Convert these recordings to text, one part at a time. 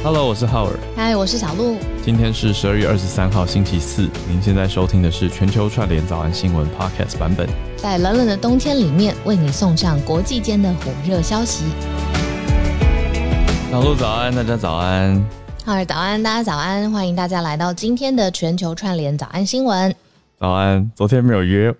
Hello，我是浩尔。嗨，我是小鹿。今天是十二月二十三号，星期四。您现在收听的是全球串联早安新闻 Podcast 版本。在冷冷的冬天里面，为你送上国际间的火热消息。小鹿早安，大家早安。浩尔早安，大家早安。欢迎大家来到今天的全球串联早安新闻。早安，昨天没有约，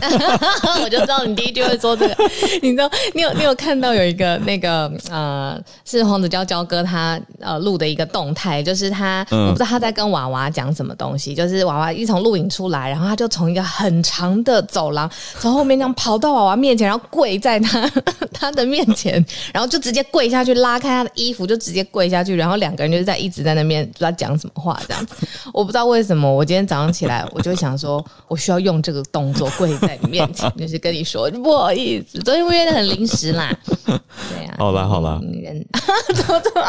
我就知道你第一句会说这个。你知道，你有你有看到有一个那个呃，是黄子佼佼哥他呃录的一个动态，就是他我不知道他在跟娃娃讲什么东西，就是娃娃一从录影出来，然后他就从一个很长的走廊从后面这样跑到娃娃面前，然后跪在他 他的面前，然后就直接跪下去拉开他的衣服，就直接跪下去，然后两个人就是在一直在那边不知道讲什么话这样子。我不知道为什么，我今天早上起来我就想。说我需要用这个动作跪在你面前，就是跟你说不好意思，昨天约的很临时啦。对呀，好啦好啦，人怎么怎么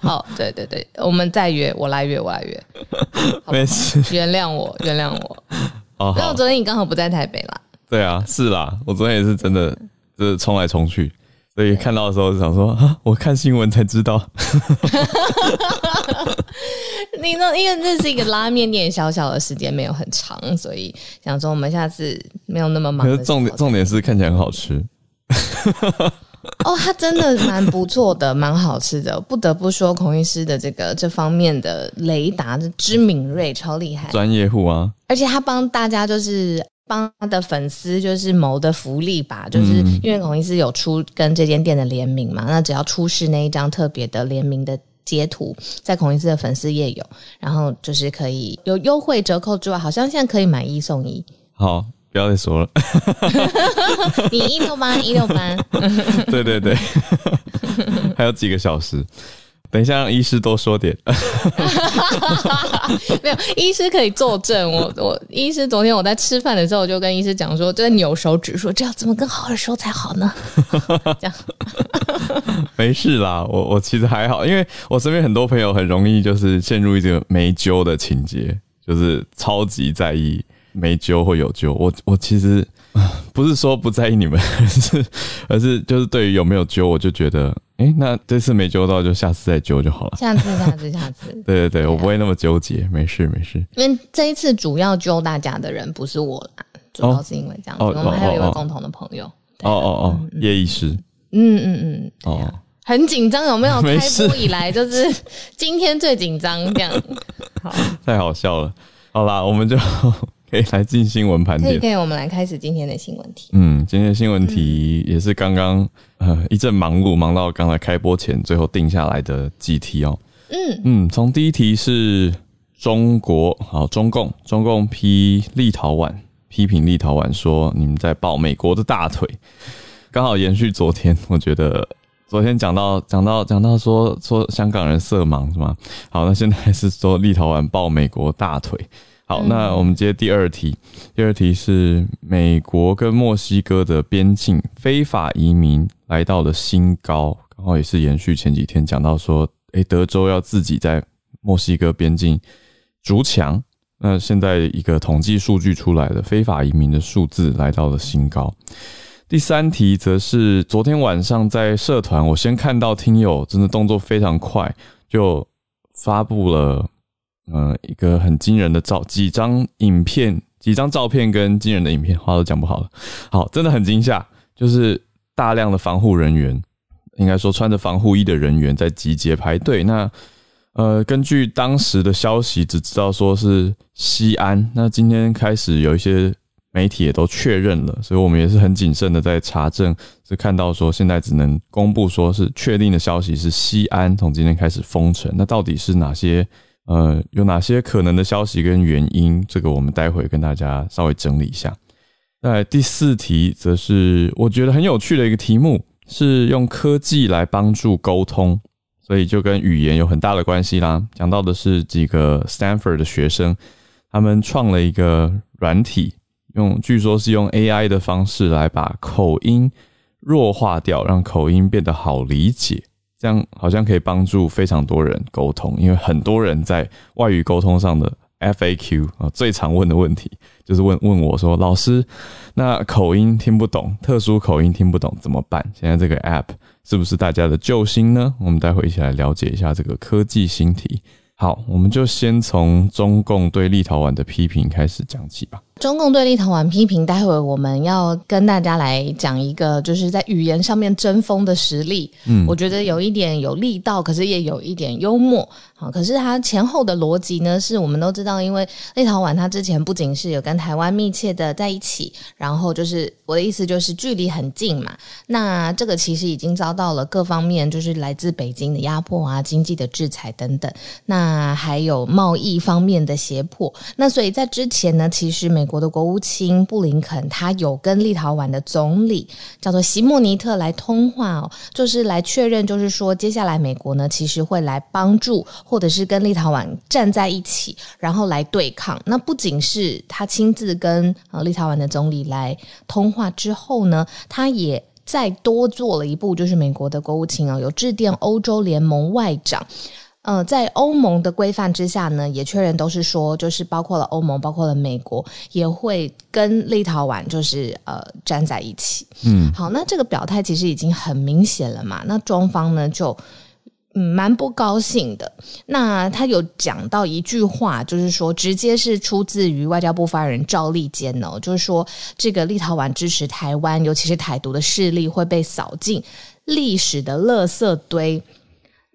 好？对对对，我们再约，我来约，我来约。没事，原谅我，原谅我。哦，那我昨天你刚好不在台北啦。对啊，是啦，我昨天也是真的，就是冲来冲去。所以看到的时候就想说啊，我看新闻才知道。你呢？因为这是一个拉面店，小小的时间没有很长，所以想说我们下次没有那么忙。可是重点重点是看起来很好吃。哦，它真的蛮不错的，蛮好吃的。不得不说，孔医师的这个这方面的雷达的之敏锐，超厉害，专业户啊！而且他帮大家就是。帮他的粉丝就是谋的福利吧，就是因为孔医师有出跟这间店的联名嘛，那只要出示那一张特别的联名的截图，在孔医师的粉丝页有，然后就是可以有优惠折扣之外，好像现在可以买一送一。好，不要再说了。你一六八一六八。对 对对，还有几个小时。等一下，让医师多说点。没有，医师可以作证。我我医师昨天我在吃饭的时候，我就跟医师讲说，就在扭手指说，这要怎么更好好说才好呢？这样 没事啦，我我其实还好，因为我身边很多朋友很容易就是陷入一个没揪的情节，就是超级在意没揪或有揪。我我其实 不是说不在意你们，而 是而是就是对于有没有揪，我就觉得。哎，那这次没揪到，就下次再揪就好了。下次，下次，下次。对对对，我不会那么纠结，没事没事。因为这一次主要揪大家的人不是我啦，主要是因为这样子，我们还有一位共同的朋友。哦哦哦，叶医师。嗯嗯嗯。哦，很紧张，有没有？开播以来就是今天最紧张，这样。好，太好笑了。好啦，我们就。可以来进新闻盘点，可以，可以，我们来开始今天的新闻题。嗯，今天的新闻题也是刚刚呃一阵忙碌，忙到刚才开播前，最后定下来的几题哦。嗯嗯，从第一题是中国，好，中共，中共批立陶宛，批评立陶宛说你们在抱美国的大腿，刚好延续昨天，我觉得昨天讲到讲到讲到说说香港人色盲是吗？好，那现在是说立陶宛抱美国大腿。好，那我们接第二题。第二题是美国跟墨西哥的边境非法移民来到了新高，刚好也是延续前几天讲到说，诶，德州要自己在墨西哥边境筑墙。那现在一个统计数据出来了，非法移民的数字来到了新高。第三题则是昨天晚上在社团，我先看到听友真的动作非常快，就发布了。嗯，一个很惊人的照，几张影片，几张照片跟惊人的影片，话都讲不好了。好，真的很惊吓，就是大量的防护人员，应该说穿着防护衣的人员在集结排队。那呃，根据当时的消息，只知道说是西安。那今天开始有一些媒体也都确认了，所以我们也是很谨慎的在查证，是看到说现在只能公布说是确定的消息是西安从今天开始封城。那到底是哪些？呃，有哪些可能的消息跟原因？这个我们待会跟大家稍微整理一下。在第四题，则是我觉得很有趣的一个题目，是用科技来帮助沟通，所以就跟语言有很大的关系啦。讲到的是几个 Stanford 的学生，他们创了一个软体，用据说是用 AI 的方式来把口音弱化掉，让口音变得好理解。这样好像可以帮助非常多人沟通，因为很多人在外语沟通上的 FAQ 啊，最常问的问题就是问问我说：“老师，那口音听不懂，特殊口音听不懂怎么办？”现在这个 App 是不是大家的救星呢？我们待会一起来了解一下这个科技新题。好，我们就先从中共对立陶宛的批评开始讲起吧。中共对立陶宛批评，待会我们要跟大家来讲一个，就是在语言上面争锋的实力。嗯，我觉得有一点有力道，可是也有一点幽默。好，可是它前后的逻辑呢，是我们都知道，因为立陶宛它之前不仅是有跟台湾密切的在一起，然后就是我的意思就是距离很近嘛。那这个其实已经遭到了各方面，就是来自北京的压迫啊、经济的制裁等等。那还有贸易方面的胁迫。那所以在之前呢，其实美国的国务卿布林肯他有跟立陶宛的总理叫做席莫尼特来通话哦，就是来确认，就是说接下来美国呢其实会来帮助，或者是跟立陶宛站在一起，然后来对抗。那不仅是他亲自跟呃立陶宛的总理来通话之后呢，他也再多做了一步，就是美国的国务卿啊有致电欧洲联盟外长。呃，在欧盟的规范之下呢，也确认都是说，就是包括了欧盟，包括了美国，也会跟立陶宛就是呃站在一起。嗯，好，那这个表态其实已经很明显了嘛。那中方呢就嗯蛮不高兴的。那他有讲到一句话，就是说直接是出自于外交部发言人赵立坚哦，就是说这个立陶宛支持台湾，尤其是台独的势力会被扫进历史的垃圾堆。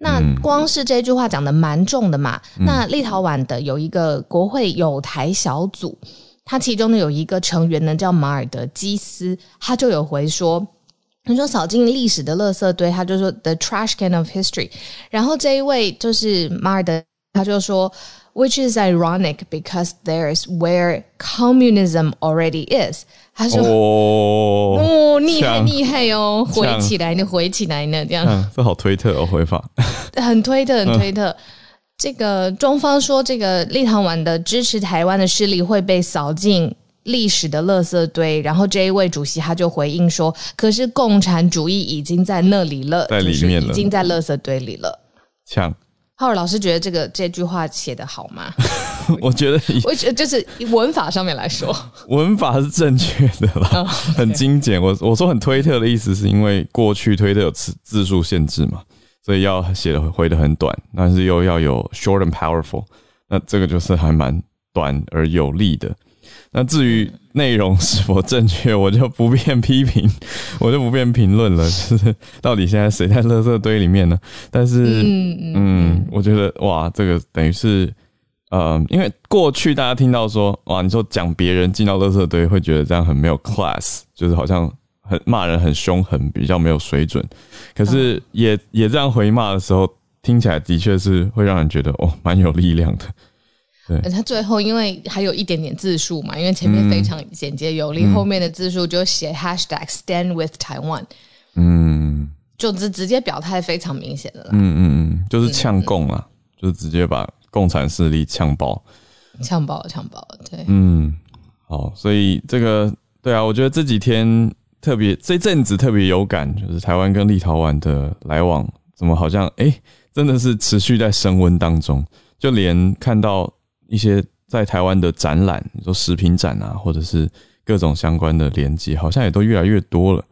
那光是这句话讲的蛮重的嘛。那立陶宛的有一个国会有台小组，他其中呢有一个成员呢叫马尔德基斯，他就有回说，你说扫进历史的垃圾堆，他就说 the trash can of history。然后这一位就是马尔德，他就说。Which is ironic because there's where communism already is。他说：“哦，厉害厉害哦，回起来呢，回起来呢，这样。这好推特哦，回法 很推特，很推特。这个中方说，这个立陶宛的支持台湾的势力会被扫进历史的垃圾堆。然后这一位主席他就回应说：，可是共产主义已经在那里了，在里面了，已经在垃圾堆里了。呛。”浩尔老师觉得这个这句话写的好吗？我觉得，我觉得就是文法上面来说，文法是正确的啦，很精简。我我说很推特的意思，是因为过去推特有字字数限制嘛，所以要写的回的很短，但是又要有 short and powerful。那这个就是还蛮短而有力的。那至于内容是否正确，我就不便批评，我就不便评论了。就是到底现在谁在垃圾堆里面呢？但是，嗯，我觉得哇，这个等于是，呃，因为过去大家听到说，哇，你说讲别人进到垃圾堆，会觉得这样很没有 class，就是好像很骂人很凶狠，比较没有水准。可是也也这样回骂的时候，听起来的确是会让人觉得哦，蛮有力量的。他最后因为还有一点点字数嘛，因为前面非常简洁有力，后面的字数就写 hashtag stand with Taiwan，嗯，就直直接表态非常明显的啦，嗯嗯嗯，就是呛共啊，就是直接把共产势力呛爆，呛爆呛爆，对，嗯，好，所以这个对啊，我觉得这几天特别这阵子特别有感，就是台湾跟立陶宛的来往，怎么好像哎，真的是持续在升温当中，就连看到。一些在台湾的展览，你说食品展啊，或者是各种相关的连接，好像也都越来越多了。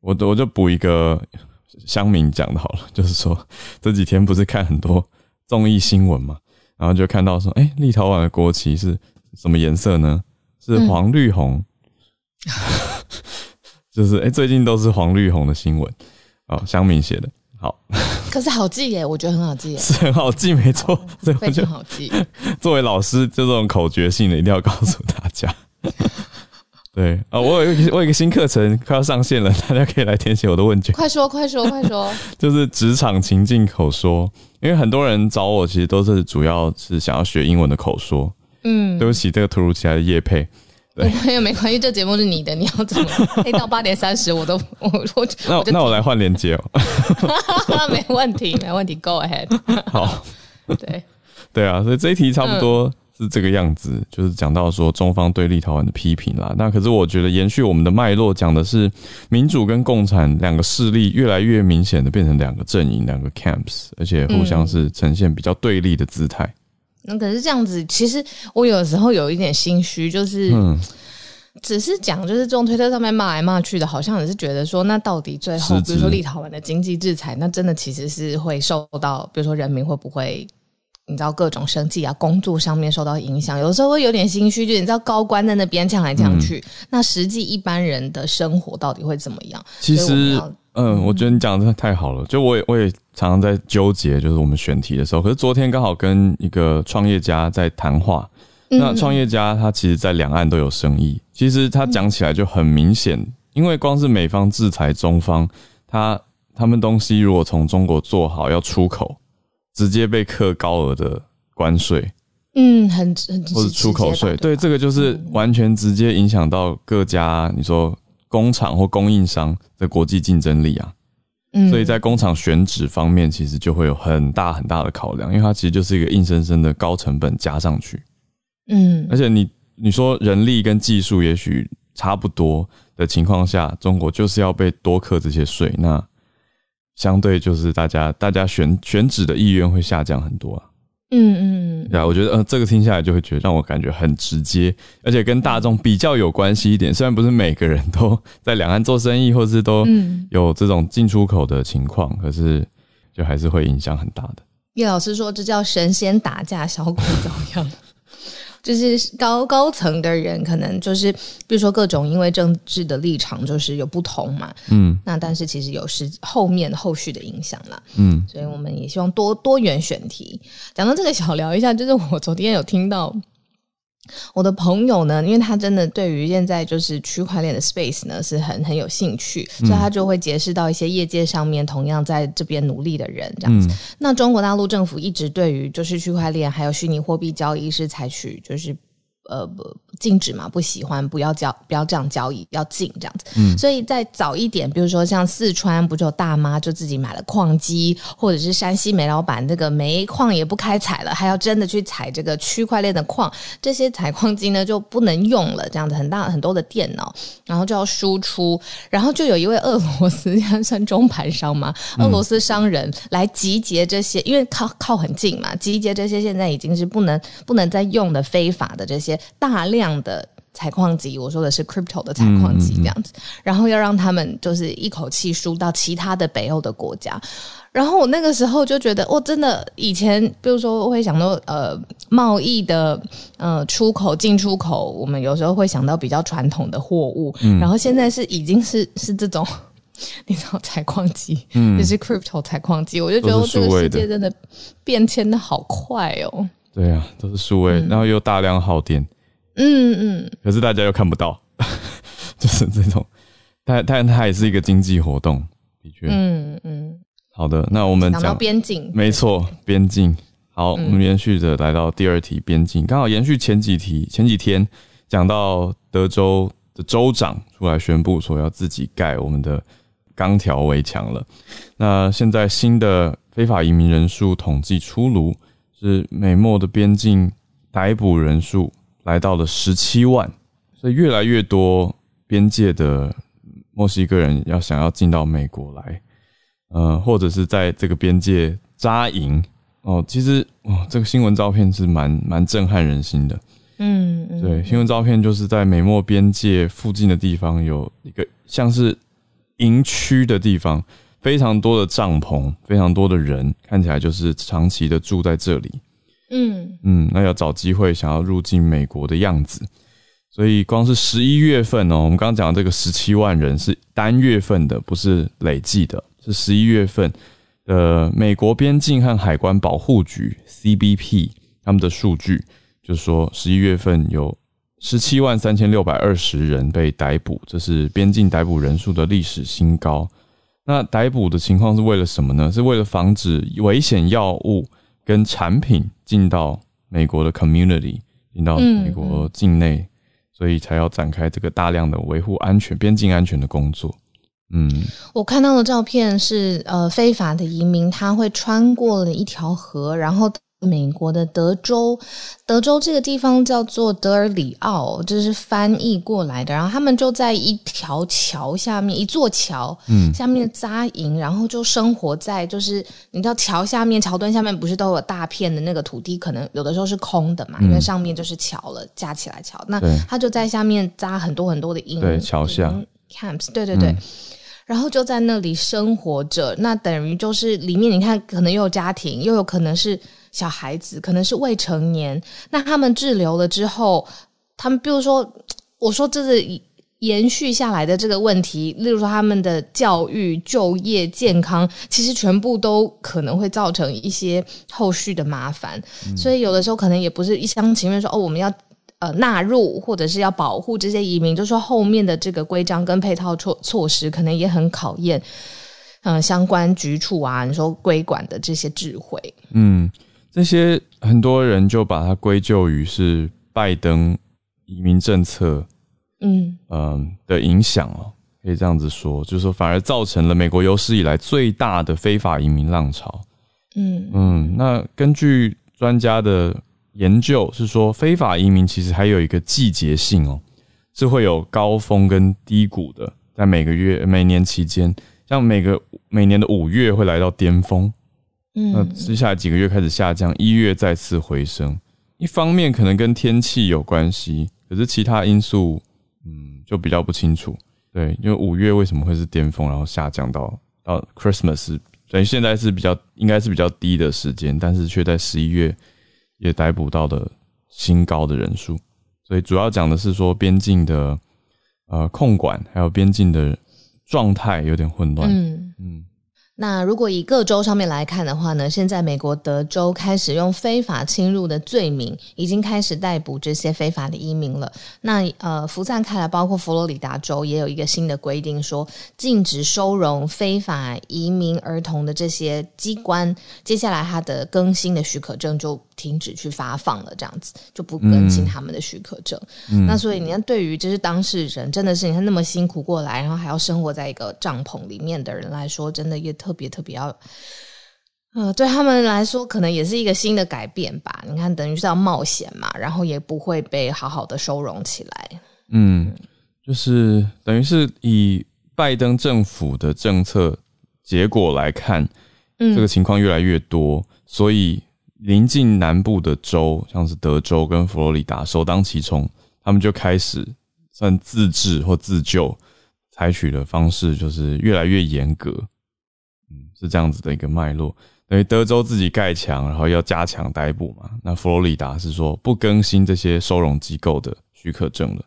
我我就补一个乡民讲的好了，就是说这几天不是看很多综艺新闻嘛，然后就看到说，哎，立陶宛的国旗是什么颜色呢？是黄绿红，就是哎，最近都是黄绿红的新闻哦，乡民写的。好，可是好记耶，我觉得很好记，是很好记，没错，非常好记。作为老师，就这种口诀性的，一定要告诉大家。对啊，我有一个我有一个新课程快要上线了，大家可以来填写我的问卷。快说，快说，快说！就是职场情境口说，因为很多人找我，其实都是主要是想要学英文的口说。嗯，对不起，这个突如其来的夜配。没有 没关系，这节目是你的，你要怎么？黑到八点三十，我都我我那那我来换链接哦，没问题没问题，Go ahead。好，对。对啊，所以这一题差不多是这个样子，就是讲到说中方对立陶宛的批评啦。那可是我觉得延续我们的脉络，讲的是民主跟共产两个势力越来越明显的变成两个阵营，两个 camps，而且互相是呈现比较对立的姿态。那可是这样子，其实我有时候有一点心虚，就是只是讲，就是从推特上面骂来骂去的，好像也是觉得说，那到底最后，比如说立陶宛的经济制裁，那真的其实是会受到，比如说人民会不会，你知道各种生计啊、工作上面受到影响，有时候会有点心虚，就你知道高官在那边呛来呛去，那实际一般人的生活到底会怎么样？其实，嗯，我觉得你讲的太好了，就我也我也常常在纠结，就是我们选题的时候，可是昨天刚好跟一个创业家在谈话。那创业家他其实，在两岸都有生意。其实他讲起来就很明显，因为光是美方制裁中方，他他们东西如果从中国做好要出口，直接被课高额的关税。嗯，很很或者出口税，对这个就是完全直接影响到各家你说工厂或供应商的国际竞争力啊。嗯，所以在工厂选址方面，其实就会有很大很大的考量，因为它其实就是一个硬生生的高成本加上去。嗯，而且你你说人力跟技术也许差不多的情况下，中国就是要被多课这些税，那相对就是大家大家选选址的意愿会下降很多啊。嗯嗯，对啊，我觉得呃这个听下来就会觉得让我感觉很直接，而且跟大众比较有关系一点。虽然不是每个人都在两岸做生意，或是都有这种进出口的情况，可是就还是会影响很大的。叶老师说这叫神仙打架，小鬼遭殃。就是高高层的人，可能就是，比如说各种因为政治的立场就是有不同嘛，嗯，那但是其实有是后面后续的影响啦，嗯，所以我们也希望多多元选题。讲到这个，小聊一下，就是我昨天有听到。我的朋友呢，因为他真的对于现在就是区块链的 space 呢是很很有兴趣，所以他就会结识到一些业界上面同样在这边努力的人这样子。那中国大陆政府一直对于就是区块链还有虚拟货币交易是采取就是呃不。禁止嘛，不喜欢，不要交，不要这样交易，要禁这样子。嗯，所以在早一点，比如说像四川，不就大妈就自己买了矿机，或者是山西煤老板这个煤矿也不开采了，还要真的去采这个区块链的矿，这些采矿机呢就不能用了，这样子很大很多的电脑，然后就要输出，然后就有一位俄罗斯，算中盘商嘛，俄罗斯商人来集结这些，因为靠靠很近嘛，集结这些现在已经是不能不能再用的非法的这些大量。的采矿机，我说的是 crypto 的采矿机这样子，然后要让他们就是一口气输到其他的北欧的国家，然后我那个时候就觉得，我真的以前比如说会想到呃贸易的呃出口进出口，我们有时候会想到比较传统的货物，然后现在是已经是是这种 你知道采矿机，嗯，也是 crypto 采矿机，我就觉得这个世界真的变迁的好快哦。对啊，都是数位，然后又大量耗电。嗯嗯，可是大家又看不到，就是这种，但但它也是一个经济活动，的确。嗯嗯，好的，那我们讲边境，没错，边境。好，我们延续着来到第二题，边境，刚好延续前几题，前几天讲到德州的州长出来宣布说要自己盖我们的钢条围墙了。那现在新的非法移民人数统计出炉，是美墨的边境逮捕人数。来到了十七万，所以越来越多边界的墨西哥人要想要进到美国来，呃，或者是在这个边界扎营哦。其实哦，这个新闻照片是蛮蛮震撼人心的。嗯，对，新闻照片就是在美墨边界附近的地方有一个像是营区的地方，非常多的帐篷，非常多的人，看起来就是长期的住在这里。嗯嗯，那要找机会想要入境美国的样子，所以光是十一月份哦，我们刚刚讲这个十七万人是单月份的，不是累计的，是十一月份的美国边境和海关保护局 CBP 他们的数据，就是说十一月份有十七万三千六百二十人被逮捕，这是边境逮捕人数的历史新高。那逮捕的情况是为了什么呢？是为了防止危险药物。跟产品进到美国的 community，进到美国境内，所以才要展开这个大量的维护安全、边境安全的工作。嗯，我看到的照片是，呃，非法的移民他会穿过了一条河，然后美国的德州，德州这个地方叫做德尔里奥，这是翻译过来的。然后他们就在一条桥下面，一座桥，嗯，下面扎营，然后就生活在就是你知道桥下面、桥墩下面不是都有大片的那个土地，可能有的时候是空的嘛，因为上面就是桥了，架起来桥。那他就在下面扎很多很多的营，对，桥下 camps，对对对。然后就在那里生活着，那等于就是里面你看，可能又有家庭，又有可能是。小孩子可能是未成年，那他们滞留了之后，他们比如说，我说这是延续下来的这个问题，例如说他们的教育、就业、健康，其实全部都可能会造成一些后续的麻烦，所以有的时候可能也不是一厢情愿说哦，我们要呃纳入或者是要保护这些移民，就说后面的这个规章跟配套措措施，可能也很考验嗯相关局处啊，你说规管的这些智慧，嗯。这些很多人就把它归咎于是拜登移民政策，嗯嗯的影响哦，可以这样子说，就是说反而造成了美国有史以来最大的非法移民浪潮。嗯嗯，那根据专家的研究是说，非法移民其实还有一个季节性哦，是会有高峰跟低谷的，在每个月每年期间，像每个每年的五月会来到巅峰。那接下来几个月开始下降，一月再次回升。一方面可能跟天气有关系，可是其他因素，嗯，就比较不清楚。对，因为五月为什么会是巅峰，然后下降到到 Christmas，等于现在是比较应该是比较低的时间，但是却在十一月也逮捕到的新高的人数。所以主要讲的是说边境的呃控管，还有边境的状态有点混乱。嗯嗯。那如果以各州上面来看的话呢，现在美国德州开始用非法侵入的罪名，已经开始逮捕这些非法的移民了。那呃，福散开来，包括佛罗里达州也有一个新的规定，说禁止收容非法移民儿童的这些机关，接下来它的更新的许可证就。停止去发放了，这样子就不更新他们的许可证。那所以你看，对于就是当事人，真的是你看那么辛苦过来，然后还要生活在一个帐篷里面的人来说，真的也特别特别要，呃，对他们来说可能也是一个新的改变吧。你看，等于是要冒险嘛，然后也不会被好好的收容起来。嗯，就是等于是以拜登政府的政策结果来看，这个情况越来越多，所以。临近南部的州，像是德州跟佛罗里达，首当其冲，他们就开始算自治或自救，采取的方式就是越来越严格，嗯，是这样子的一个脉络。等于德州自己盖墙，然后要加强逮捕嘛。那佛罗里达是说不更新这些收容机构的许可证了，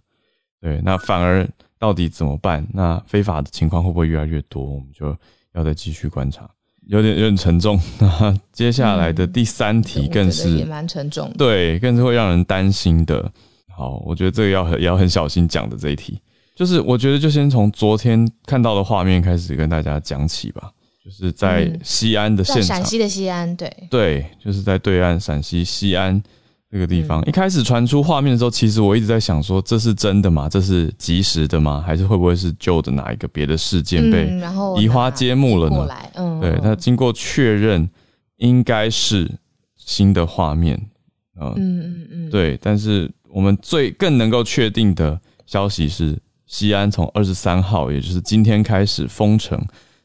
对，那反而到底怎么办？那非法的情况会不会越来越多？我们就要再继续观察。有点有点沉重，那接下来的第三题更是也蛮沉重，对，更是会让人担心的。好，我觉得这个要很要很小心讲的这一题，就是我觉得就先从昨天看到的画面开始跟大家讲起吧。就是在西安的现场，陕西的西安，对对，就是在对岸陕西西安。这个地方一开始传出画面的时候，其实我一直在想说，这是真的吗？这是及时的吗？还是会不会是旧的哪一个别的事件被移花接木了呢？嗯，对，那经过确认，应该是新的画面。嗯嗯嗯，对。但是我们最更能够确定的消息是，西安从二十三号，也就是今天开始封城。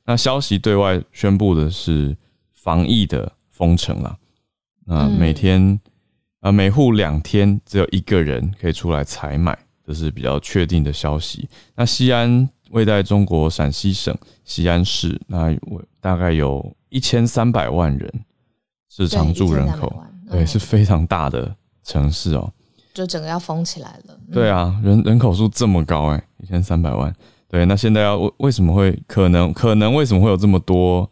那消息对外宣布的是防疫的封城了。那每天。啊，每户两天只有一个人可以出来采买，这是比较确定的消息。那西安位在中国陕西省西安市，那大概有一千三百万人是常住人口，对，是非常大的城市哦。就整个要封起来了。对啊，人人口数这么高，哎，一千三百万。对，那现在要为为什么会可能可能为什么会有这么多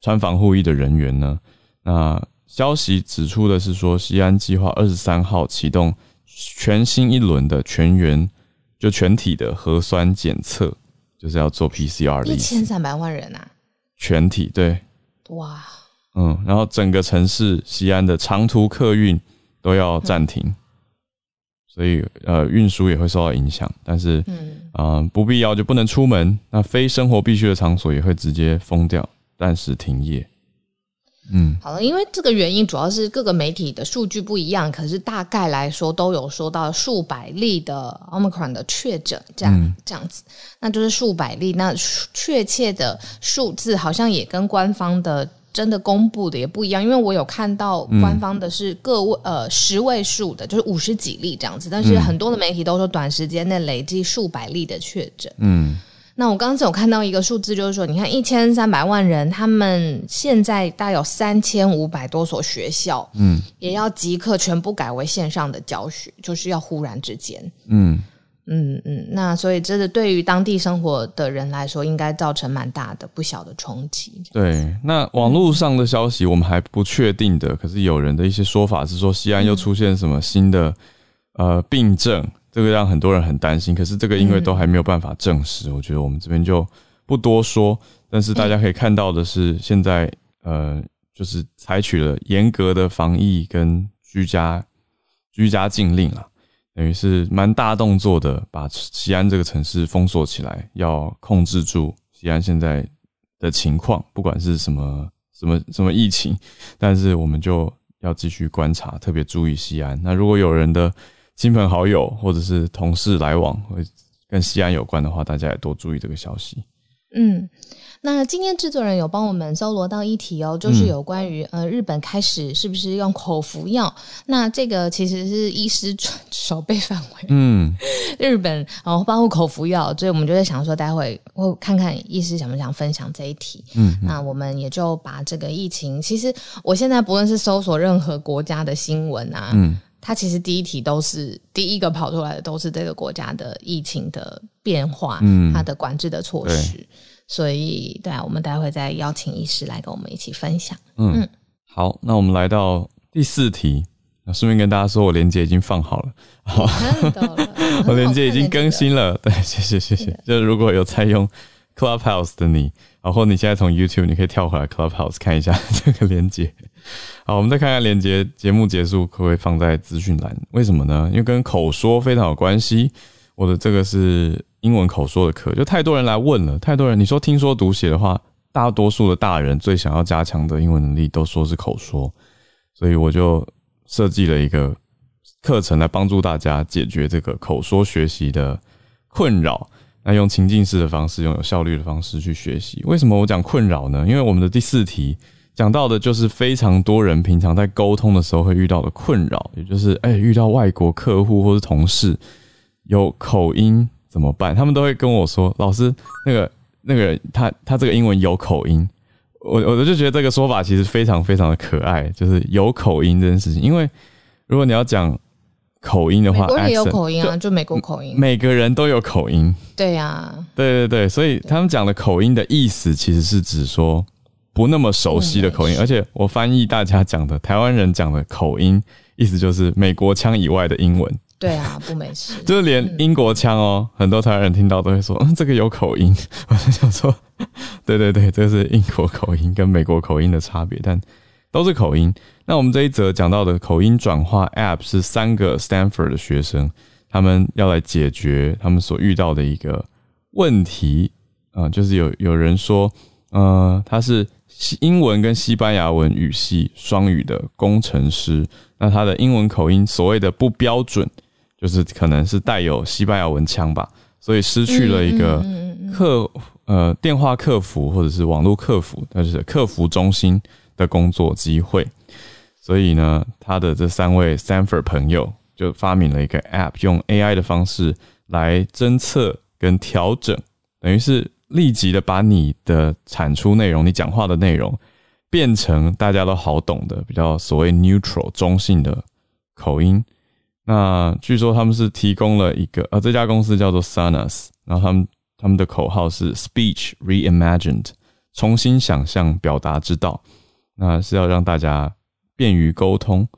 穿防护衣的人员呢？那消息指出的是说，西安计划二十三号启动全新一轮的全员就全体的核酸检测，就是要做 PCR 的。一千三百万人啊！全体对。哇。嗯，然后整个城市西安的长途客运都要暂停，所以呃运输也会受到影响。但是嗯啊不必要就不能出门，那非生活必须的场所也会直接封掉，暂时停业。嗯，好了，因为这个原因主要是各个媒体的数据不一样，可是大概来说都有说到数百例的 omicron 的确诊，这样这样子，那就是数百例。那确切的数字好像也跟官方的真的公布的也不一样，因为我有看到官方的是个位呃十位数的，就是五十几例这样子，但是很多的媒体都说短时间内累计数百例的确诊，嗯。那我刚才有看到一个数字，就是说，你看一千三百万人，他们现在大概有三千五百多所学校，嗯，也要即刻全部改为线上的教学，就是要忽然之间，嗯嗯嗯，那所以这是对于当地生活的人来说，应该造成蛮大的不小的冲击。对，那网络上的消息我们还不确定的，可是有人的一些说法是说，西安又出现什么新的呃病症。这个让很多人很担心，可是这个因为都还没有办法证实，我觉得我们这边就不多说。但是大家可以看到的是，现在呃，就是采取了严格的防疫跟居家居家禁令啊，等于是蛮大动作的，把西安这个城市封锁起来，要控制住西安现在的情况，不管是什么什么什么疫情，但是我们就要继续观察，特别注意西安。那如果有人的。亲朋好友或者是同事来往会跟西安有关的话，大家也多注意这个消息。嗯，那今天制作人有帮我们搜罗到一题哦，就是有关于呃日本开始是不是用口服药？那这个其实是医师 守备范围。嗯，日本然后包括口服药，所以我们就在想说，待会会看看医师想不想分享这一题。嗯，那我们也就把这个疫情，其实我现在不论是搜索任何国家的新闻啊，嗯。它其实第一题都是第一个跑出来的，都是这个国家的疫情的变化，嗯，它的管制的措施。所以，对啊，我们待会再邀请医师来跟我们一起分享。嗯，好，那我们来到第四题，那顺便跟大家说，我连接已经放好了，好，我连接已经更新了。对，谢谢谢谢。就如果有在用 Clubhouse 的你，然后你现在从 YouTube，你可以跳回来 Clubhouse 看一下 这个连接。好，我们再看看链接。节目结束可不可以放在资讯栏？为什么呢？因为跟口说非常有关系。我的这个是英文口说的课，就太多人来问了，太多人。你说听说读写的话，大多数的大人最想要加强的英文能力都说是口说，所以我就设计了一个课程来帮助大家解决这个口说学习的困扰。那用情境式的方式，用有效率的方式去学习。为什么我讲困扰呢？因为我们的第四题。讲到的就是非常多人平常在沟通的时候会遇到的困扰，也就是哎，遇到外国客户或是同事有口音怎么办？他们都会跟我说：“老师，那个那个人他他这个英文有口音。”我我就觉得这个说法其实非常非常的可爱，就是有口音这件事情。因为如果你要讲口音的话，美国也有口音啊，就美国口音，每个人都有口音。对呀，对对对，所以他们讲的口音的意思其实是指说。不那么熟悉的口音，而且我翻译大家讲的台湾人讲的口音，意思就是美国腔以外的英文。对啊，不美式，就是连英国腔哦，很多台湾人听到都会说，嗯，这个有口音。我就想说，对对对，这是英国口音跟美国口音的差别，但都是口音。那我们这一则讲到的口音转化 App 是三个 Stanford 的学生，他们要来解决他们所遇到的一个问题啊，就是有有人说，呃，他是。英文跟西班牙文语系双语的工程师，那他的英文口音所谓的不标准，就是可能是带有西班牙文腔吧，所以失去了一个客呃电话客服或者是网络客服，那就是客服中心的工作机会。所以呢，他的这三位 Stanford 朋友就发明了一个 App，用 AI 的方式来侦测跟调整，等于是。立即的把你的产出内容、你讲话的内容变成大家都好懂的、比较所谓 neutral 中性的口音。那据说他们是提供了一个，呃，这家公司叫做 Sanas，然后他们他们的口号是 Speech Reimagined，重新想象表达之道。那是要让大家便于沟通。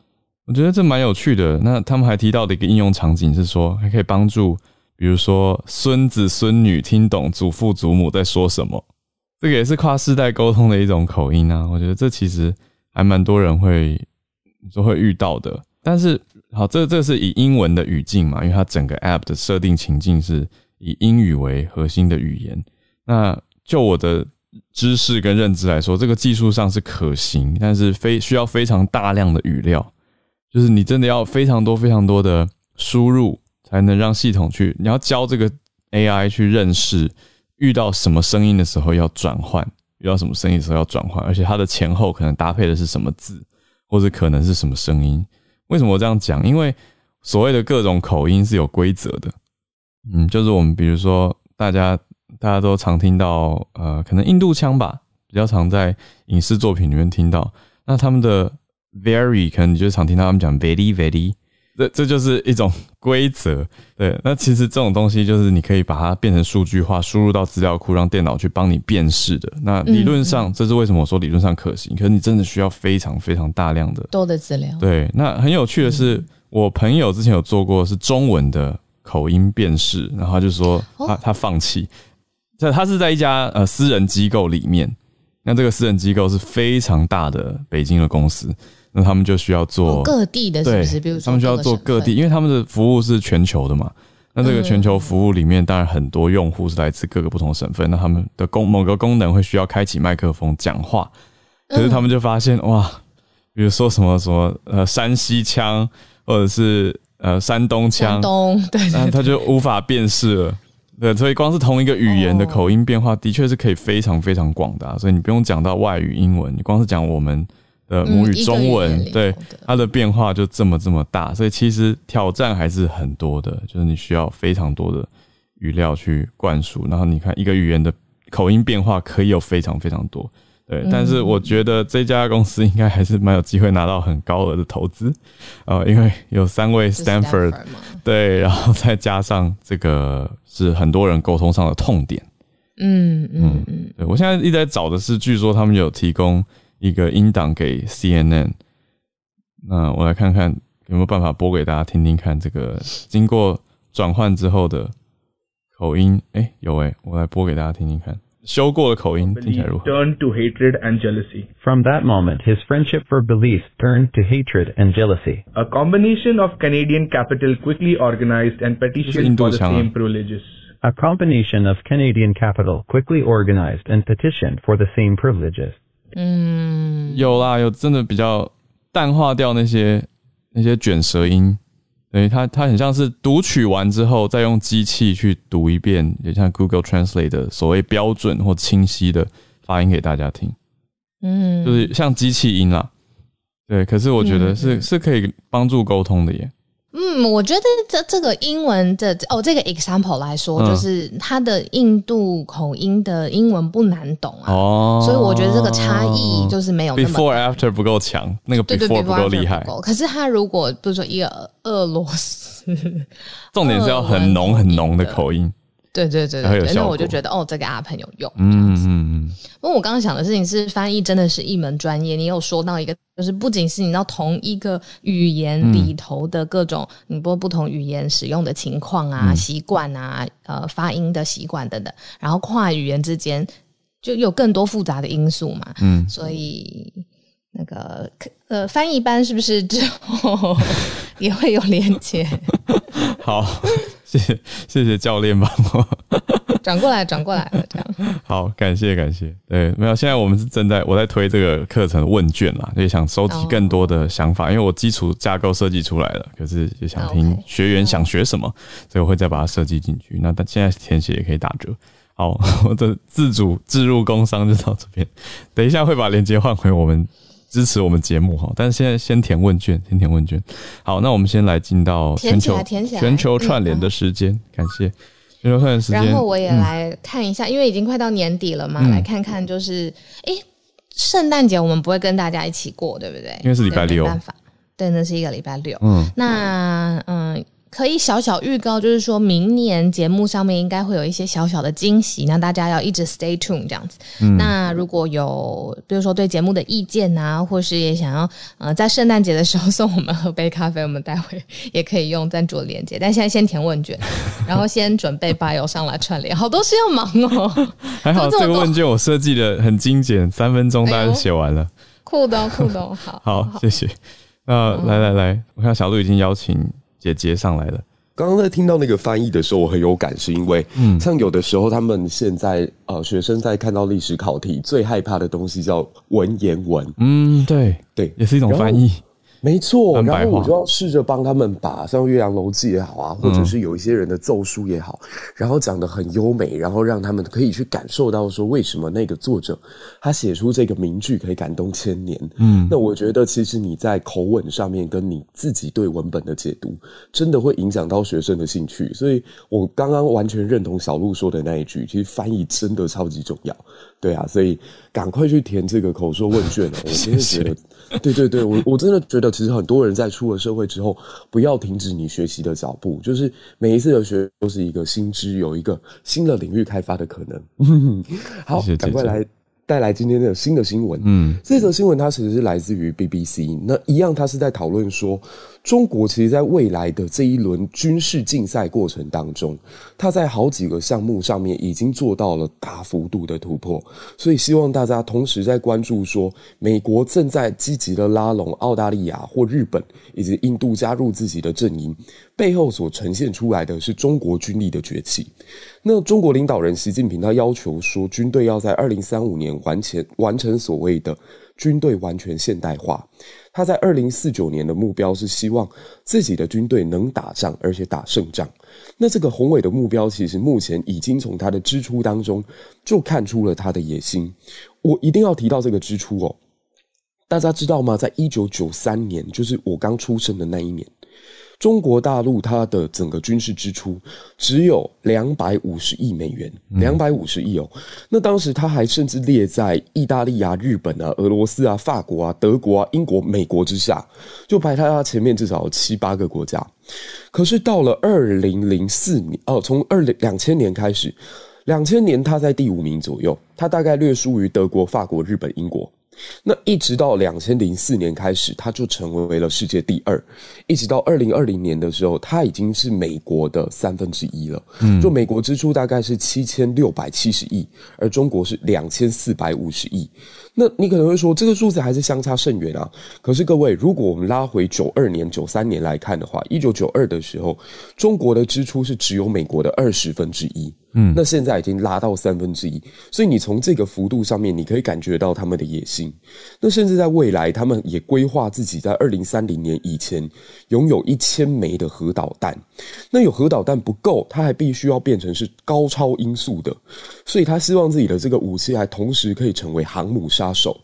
我觉得这蛮有趣的。那他们还提到的一个应用场景是说，还可以帮助。比如说，孙子孙女听懂祖父祖母在说什么，这个也是跨世代沟通的一种口音啊。我觉得这其实还蛮多人会都会遇到的。但是，好，这这是以英文的语境嘛，因为它整个 App 的设定情境是以英语为核心的语言。那就我的知识跟认知来说，这个技术上是可行，但是非需要非常大量的语料，就是你真的要非常多非常多的输入，才能让系统去，你要教这个 AI 去认识，遇到什么声音的时候要转换，遇到什么声音的时候要转换，而且它的前后可能搭配的是什么字，或者可能是什么声音。为什么我这样讲？因为所谓的各种口音是有规则的，嗯，就是我们比如说大家。大家都常听到，呃，可能印度腔吧，比较常在影视作品里面听到。那他们的 very 可能你就常听到他们讲 very very，这这就是一种规则。对，那其实这种东西就是你可以把它变成数据化，输入到资料库，让电脑去帮你辨识的。那理论上，这是为什么我说理论上可行？可是你真的需要非常非常大量的多的资料。对，那很有趣的是，我朋友之前有做过是中文的口音辨识，然后他就说他他放弃。这他是在一家呃私人机构里面，那这个私人机构是非常大的北京的公司，那他们就需要做各地的，是不是？比如他们需要做各地，因为他们的服务是全球的嘛。那这个全球服务里面，当然很多用户是来自各个不同省份，那他们的功某个功能会需要开启麦克风讲话，可是他们就发现哇，比如说什么什么呃山西腔或者是呃山东腔，东对，那他就无法辨识了。对，所以光是同一个语言的口音变化，的确是可以非常非常广的。所以你不用讲到外语英文，你光是讲我们的母语中文，对它的变化就这么这么大。所以其实挑战还是很多的，就是你需要非常多的语料去灌输。然后你看一个语言的口音变化可以有非常非常多。对，但是我觉得这家公司应该还是蛮有机会拿到很高额的投资，呃，因为有三位 Stanford，对，然后再加上这个是很多人沟通上的痛点，嗯嗯嗯，对我现在一直在找的是，据说他们有提供一个音档给 CNN，那我来看看有没有办法播给大家听听看，这个经过转换之后的口音，哎，有哎，我来播给大家听听看。修过的口音听起来如何？Turned to hatred and jealousy. From that moment, his friendship for belief turned to hatred and jealousy. A combination of Canadian capital quickly organized and petitioned for the same privileges. A combination of Canadian capital quickly organized and petitioned for the same privileges. 嗯，有啦，有真的比较淡化掉那些那些卷舌音。等于，它它很像是读取完之后，再用机器去读一遍，也像 Google Translate 的所谓标准或清晰的发音给大家听，嗯，就是像机器音啦。对，可是我觉得是是可以帮助沟通的耶。嗯，我觉得这这个英文的哦，这个 example 来说，就是它的印度口音的英文不难懂啊，哦，所以我觉得这个差异就是没有 before after 不够强，那个 before 不够厉害。可是他如果比如说一个俄罗斯，重点是要很浓很浓的口音。对对对对，那我就觉得哦，这个 app 很有用。嗯嗯嗯。不过我刚刚想的事情是，翻译真的是一门专业。你有说到一个，就是不仅是你到同一个语言里头的各种，你播不同语言使用的情况啊、习惯啊、呃发音的习惯等等，然后跨语言之间就有更多复杂的因素嘛。嗯。所以那个呃翻译班是不是之后 也会有连接？好。谢谢谢谢教练帮我 转过来转过来了，这样好，感谢感谢。对，没有，现在我们是正在我在推这个课程问卷啦，所以想收集更多的想法，因为我基础架构设计出来了，可是也想听学员想学什么，所以我会再把它设计进去。那但现在填写也可以打折。好，我的自主置入工商就到这边，等一下会把链接换回我们。支持我们节目哈，但是现在先填问卷，先填问卷。好，那我们先来进到全球全球串联的时间，感谢全球串联时间。然后我也来看一下，因为已经快到年底了嘛，来看看就是，哎，圣诞节我们不会跟大家一起过，对不对？因为是礼拜六，没办法，对，那是一个礼拜六。嗯，那嗯。可以小小预告，就是说明年节目上面应该会有一些小小的惊喜，那大家要一直 stay tuned 这样子。那如果有，比如说对节目的意见啊，或是也想要呃在圣诞节的时候送我们喝杯咖啡，我们待会也可以用赞助连接。但现在先填问卷，然后先准备 bio 上来串联，好多事要忙哦。还好 这个问卷我设计的很精简，三分钟大家就写完了。酷的酷的，好，好谢谢。那来来来，我看小鹿已经邀请。姐接上来了，刚刚在听到那个翻译的时候，我很有感，是因为，嗯，像有的时候他们现在呃，学生在看到历史考题，最害怕的东西叫文言文。嗯，对对，也是一种翻译。没错，然后我就要试着帮他们把像《岳阳楼记》也好啊，或者是有一些人的奏书也好，然后讲的很优美，然后让他们可以去感受到说，为什么那个作者他写出这个名句可以感动千年。嗯，那我觉得其实你在口吻上面跟你自己对文本的解读，真的会影响到学生的兴趣。所以我刚刚完全认同小鹿说的那一句，其实翻译真的超级重要。对啊，所以赶快去填这个口说问卷我真的觉得，对对对，我我真的觉得，其实很多人在出了社会之后，不要停止你学习的脚步，就是每一次的学都是一个新知，有一个新的领域开发的可能。好，赶快来带来今天的新的新闻。嗯，这则新闻它其实是来自于 BBC，那一样，它是在讨论说。中国其实，在未来的这一轮军事竞赛过程当中，它在好几个项目上面已经做到了大幅度的突破，所以希望大家同时在关注说，美国正在积极的拉拢澳大利亚或日本以及印度加入自己的阵营，背后所呈现出来的是中国军力的崛起。那中国领导人习近平他要求说，军队要在二零三五年完成完成所谓的军队完全现代化。他在二零四九年的目标是希望自己的军队能打仗，而且打胜仗。那这个宏伟的目标，其实目前已经从他的支出当中就看出了他的野心。我一定要提到这个支出哦，大家知道吗？在一九九三年，就是我刚出生的那一年。中国大陆它的整个军事支出只有两百五十亿美元，两百五十亿哦。那当时它还甚至列在意大利啊、日本啊、俄罗斯啊、法国啊、德国啊、英国、美国之下，就排在他前面至少七八个国家。可是到了二零零四年哦，从二零两千年开始，两千年它在第五名左右，它大概略输于德国、法国、日本、英国。那一直到两千零四年开始，它就成为了世界第二，一直到二零二零年的时候，它已经是美国的三分之一了。嗯，就美国支出大概是七千六百七十亿，而中国是两千四百五十亿。那你可能会说，这个数字还是相差甚远啊。可是各位，如果我们拉回九二年、九三年来看的话，一九九二的时候，中国的支出是只有美国的二十分之一。嗯，那现在已经拉到三分之一，所以你从这个幅度上面，你可以感觉到他们的野心。那甚至在未来，他们也规划自己在二零三零年以前拥有一千枚的核导弹。那有核导弹不够，他还必须要变成是高超音速的，所以他希望自己的这个武器还同时可以成为航母杀手。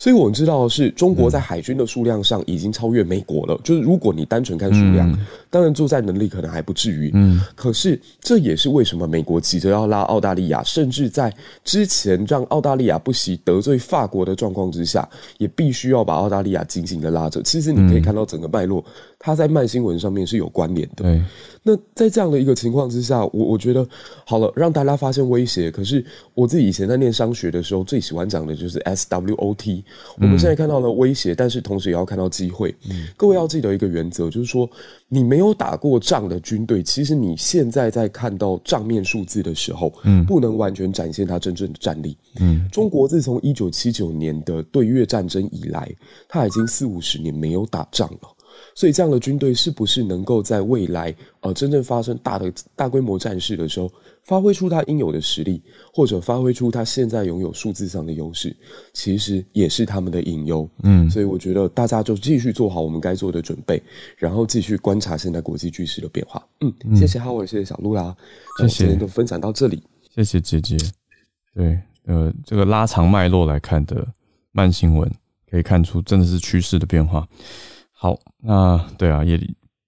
所以我们知道的是，中国在海军的数量上已经超越美国了。就是如果你单纯看数量，当然作战能力可能还不至于。嗯，可是这也是为什么美国急着要拉澳大利亚，甚至在之前让澳大利亚不惜得罪法国的状况之下，也必须要把澳大利亚紧紧的拉着。其实你可以看到整个脉络，它在慢新闻上面是有关联的。对。那在这样的一个情况之下，我我觉得好了，让大家发现威胁。可是我自己以前在念商学的时候，最喜欢讲的就是 SWOT。我们现在看到了威胁，但是同时也要看到机会。各位要记得一个原则，就是说，你没有打过仗的军队，其实你现在在看到账面数字的时候，嗯，不能完全展现它真正的战力。嗯，中国自从一九七九年的对越战争以来，它已经四五十年没有打仗了。所以，这样的军队是不是能够在未来，呃，真正发生大的大规模战事的时候，发挥出它应有的实力，或者发挥出它现在拥有数字上的优势，其实也是他们的隐忧。嗯，所以我觉得大家就继续做好我们该做的准备，然后继续观察现在国际局势的变化。嗯，谢谢哈维，谢谢小鹿啦，谢谢，就分享到这里。谢谢姐姐。对，呃，这个拉长脉络来看的慢新闻，可以看出真的是趋势的变化。好，那对啊，也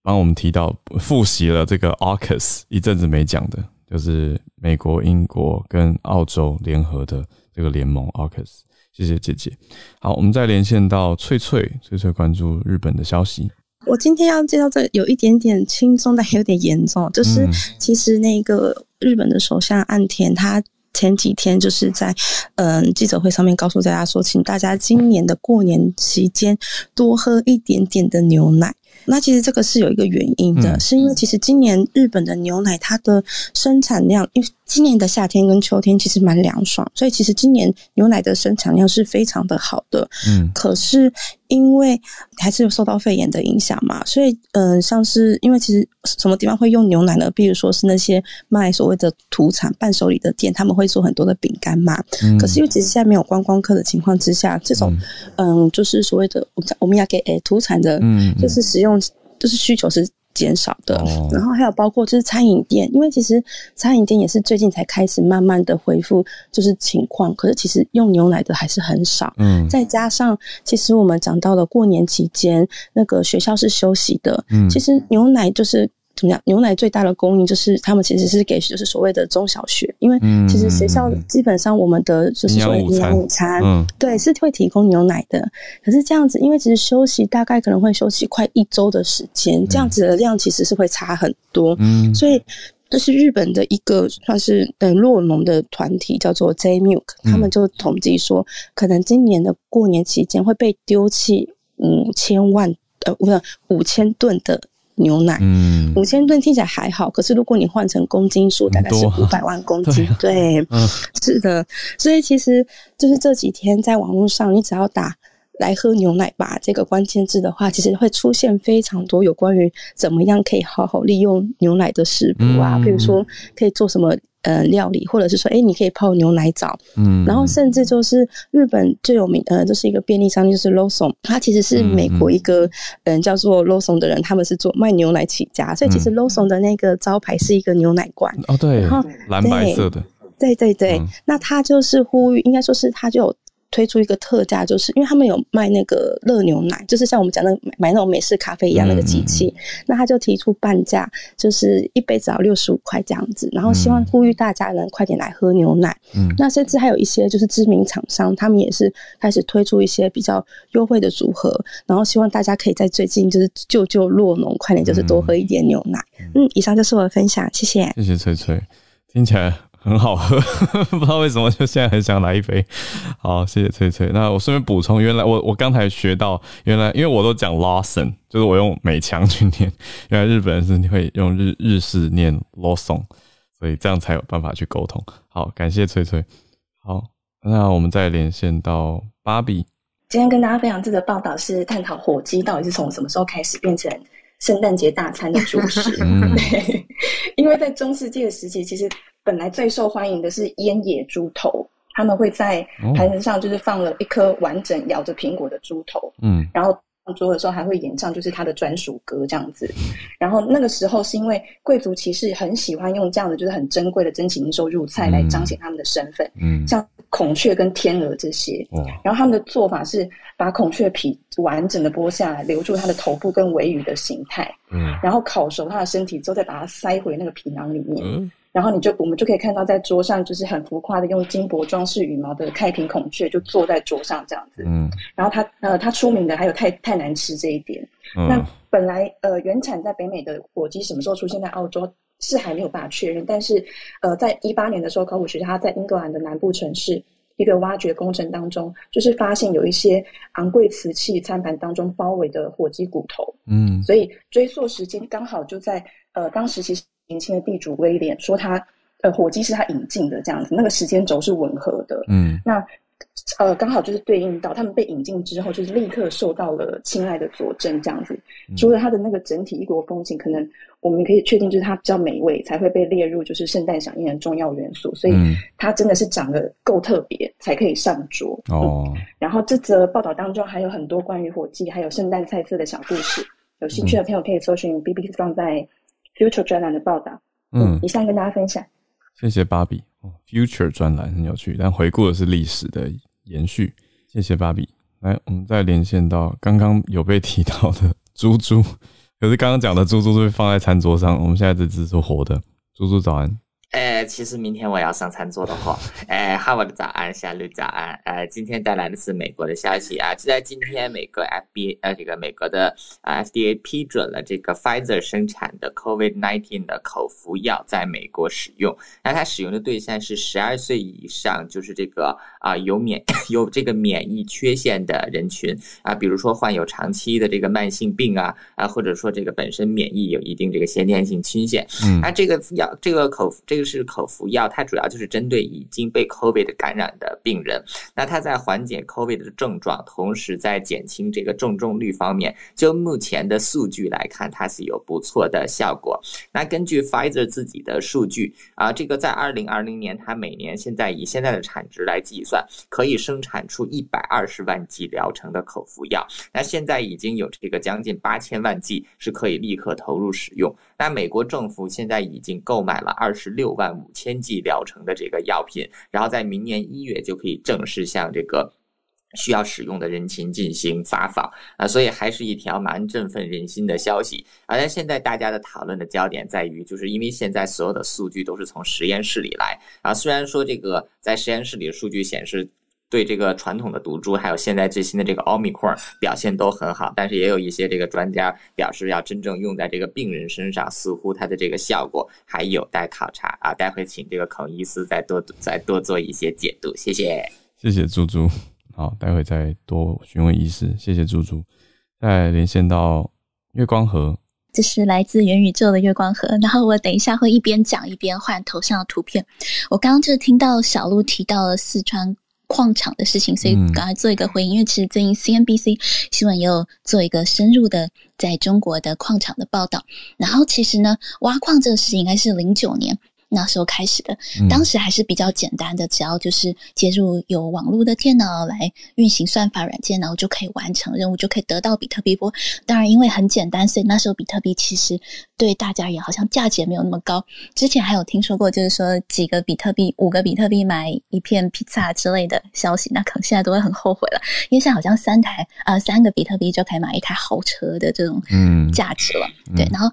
帮我们提到复习了这个 AUKUS 一阵子没讲的，就是美国、英国跟澳洲联合的这个联盟 AUKUS。谢谢姐姐。好，我们再连线到翠翠，翠翠关注日本的消息。我今天要介绍这有一点点轻松，但有点严重，就是其实那个日本的首相岸田他。前几天就是在嗯记者会上面告诉大家说，请大家今年的过年期间多喝一点点的牛奶。那其实这个是有一个原因的，是因为其实今年日本的牛奶它的生产量，因为今年的夏天跟秋天其实蛮凉爽，所以其实今年牛奶的生产量是非常的好的。嗯，可是因为还是有受到肺炎的影响嘛，所以嗯，像是因为其实什么地方会用牛奶呢？比如说是那些卖所谓的土产伴手礼的店，他们会做很多的饼干嘛。嗯，可是因为其实现在没有观光客的情况之下，这种嗯，就是所谓的我们我们要给诶土产的，嗯，就是使用就是需求是。减少的，然后还有包括就是餐饮店，因为其实餐饮店也是最近才开始慢慢的恢复，就是情况。可是其实用牛奶的还是很少，嗯，再加上其实我们讲到了过年期间，那个学校是休息的，嗯，其实牛奶就是。怎么样？牛奶最大的供应就是他们其实是给就是所谓的中小学，因为其实学校基本上我们的就是所谓营养午餐，对，是会提供牛奶的。可是这样子，因为其实休息大概可能会休息快一周的时间，这样子的量其实是会差很多。嗯，所以这是日本的一个算是呃弱农的团体，叫做 J Milk，他们就统计说，可能今年的过年期间会被丢弃五千万呃不是五千吨的。牛奶，嗯，五千吨听起来还好，可是如果你换成公斤数，大概是五百万公斤，对，是的，所以其实就是这几天在网络上，你只要打“来喝牛奶吧”这个关键字的话，其实会出现非常多有关于怎么样可以好好利用牛奶的食谱啊，比如说可以做什么。呃，料理或者是说，哎，你可以泡牛奶澡，嗯，然后甚至就是日本最有名，呃，就是一个便利商店，就是 Lawson，它其实是美国一个嗯叫做 Lawson 的人，他们是做卖牛奶起家，所以其实 Lawson 的那个招牌是一个牛奶罐，哦，对，然后蓝白色的，对对对，那他就是呼吁，应该说是他就有。推出一个特价，就是因为他们有卖那个热牛奶，就是像我们讲的买那种美式咖啡一样那个机器，那他就提出半价，就是一杯只要六十五块这样子，然后希望呼吁大家能快点来喝牛奶。嗯，那甚至还有一些就是知名厂商，他们也是开始推出一些比较优惠的组合，然后希望大家可以在最近就是救救洛农，快点就是多喝一点牛奶。嗯，以上就是我的分享，谢谢。谢谢翠翠，听起来。很好喝，不知道为什么就现在很想来一杯。好，谢谢翠翠。那我顺便补充，原来我我刚才学到，原来因为我都讲 Lawson，就是我用美强去念，原来日本人是会用日日式念 Lawson，所以这样才有办法去沟通。好，感谢翠翠。好，那我们再连线到芭比。今天跟大家分享这个报道是探讨火鸡到底是从什么时候开始变成圣诞节大餐的主 食。对，因为在中世纪的时期，其实。本来最受欢迎的是腌野猪头，他们会在盘子上就是放了一颗完整咬着苹果的猪头，嗯，然后上桌的时候还会演唱就是他的专属歌这样子。然后那个时候是因为贵族骑士很喜欢用这样的就是很珍贵的珍禽兽入菜来彰显他们的身份，嗯，像孔雀跟天鹅这些，然后他们的做法是把孔雀皮完整的剥下来，留住它的头部跟尾羽的形态，嗯，然后烤熟它的身体之后再把它塞回那个皮囊里面，嗯。然后你就我们就可以看到，在桌上就是很浮夸的用金箔装饰羽毛的开屏孔雀就坐在桌上这样子。嗯。然后它呃它出名的还有太太难吃这一点。嗯。那本来呃原产在北美的火鸡什么时候出现在澳洲是还没有办法确认，但是呃在一八年的时候，考古学家在英格兰的南部城市一个挖掘工程当中，就是发现有一些昂贵瓷器餐盘当中包围的火鸡骨头。嗯。所以追溯时间刚好就在呃当时其实。年轻的地主威廉说：“他呃，火鸡是他引进的，这样子，那个时间轴是吻合的。嗯，那呃，刚好就是对应到他们被引进之后，就是立刻受到了青睐的佐证，这样子。除了它的那个整体异国风情，可能我们可以确定，就是它比较美味，才会被列入就是圣诞飨宴的重要元素。所以它真的是长得够特别，才可以上桌。哦。然后这则报道当中还有很多关于火鸡还有圣诞菜色的小故事，有兴趣的朋友可以搜寻 BBC 放在。Future 专栏的报道，嗯，以上跟大家分享。谢谢芭比哦，Future 专栏很有趣，但回顾的是历史的延续。谢谢芭比，来，我们再连线到刚刚有被提到的 猪猪，可是刚刚讲的猪猪是放在餐桌上，我们现在这只是活的。猪猪早安。呃，其实明天我要上餐桌的哈。哎，哈我的早安，小绿早安。哎，今天带来的是美国的消息啊，就在今天，美国 FB 呃，这个美国的啊 FDA 批准了这个 Pfizer 生产的 COVID-19 的口服药在美国使用。那它使用的对象是十二岁以上，就是这个啊有免 有这个免疫缺陷的人群啊，比如说患有长期的这个慢性病啊啊，或者说这个本身免疫有一定这个先天性缺陷。嗯。那这个药这个口这。个就是口服药，它主要就是针对已经被 COVID 感染的病人。那它在缓解 COVID 的症状，同时在减轻这个重症率方面，就目前的数据来看，它是有不错的效果。那根据 Pfizer 自己的数据啊，这个在二零二零年，它每年现在以现在的产值来计算，可以生产出一百二十万剂疗程的口服药。那现在已经有这个将近八千万剂是可以立刻投入使用。那美国政府现在已经购买了二十六万五千剂疗程的这个药品，然后在明年一月就可以正式向这个需要使用的人群进行发放啊，所以还是一条蛮振奋人心的消息。而现在大家的讨论的焦点在于，就是因为现在所有的数据都是从实验室里来啊，虽然说这个在实验室里的数据显示。对这个传统的毒株，还有现在最新的这个奥密克戎表现都很好，但是也有一些这个专家表示，要真正用在这个病人身上，似乎它的这个效果还有待考察啊。待会请这个孔医师再多再多做一些解读，谢谢。谢谢猪猪，好，待会再多询问医师，谢谢猪猪。再连线到月光河，这是来自元宇宙的月光河。然后我等一下会一边讲一边换头像的图片。我刚刚就是听到小鹿提到了四川。矿场的事情，所以赶快做一个回应。因为其实最近 CNBC 新闻也有做一个深入的在中国的矿场的报道。然后其实呢，挖矿这个事情应该是零九年。那时候开始的，当时还是比较简单的，只要就是接入有网络的电脑来运行算法软件，然后就可以完成任务，就可以得到比特币波。当然，因为很简单，所以那时候比特币其实对大家也好像价值也没有那么高。之前还有听说过，就是说几个比特币、五个比特币买一片披萨之类的消息，那可能现在都会很后悔了，因为现在好像三台啊三个比特币就可以买一台豪车的这种嗯价值了。对，然后。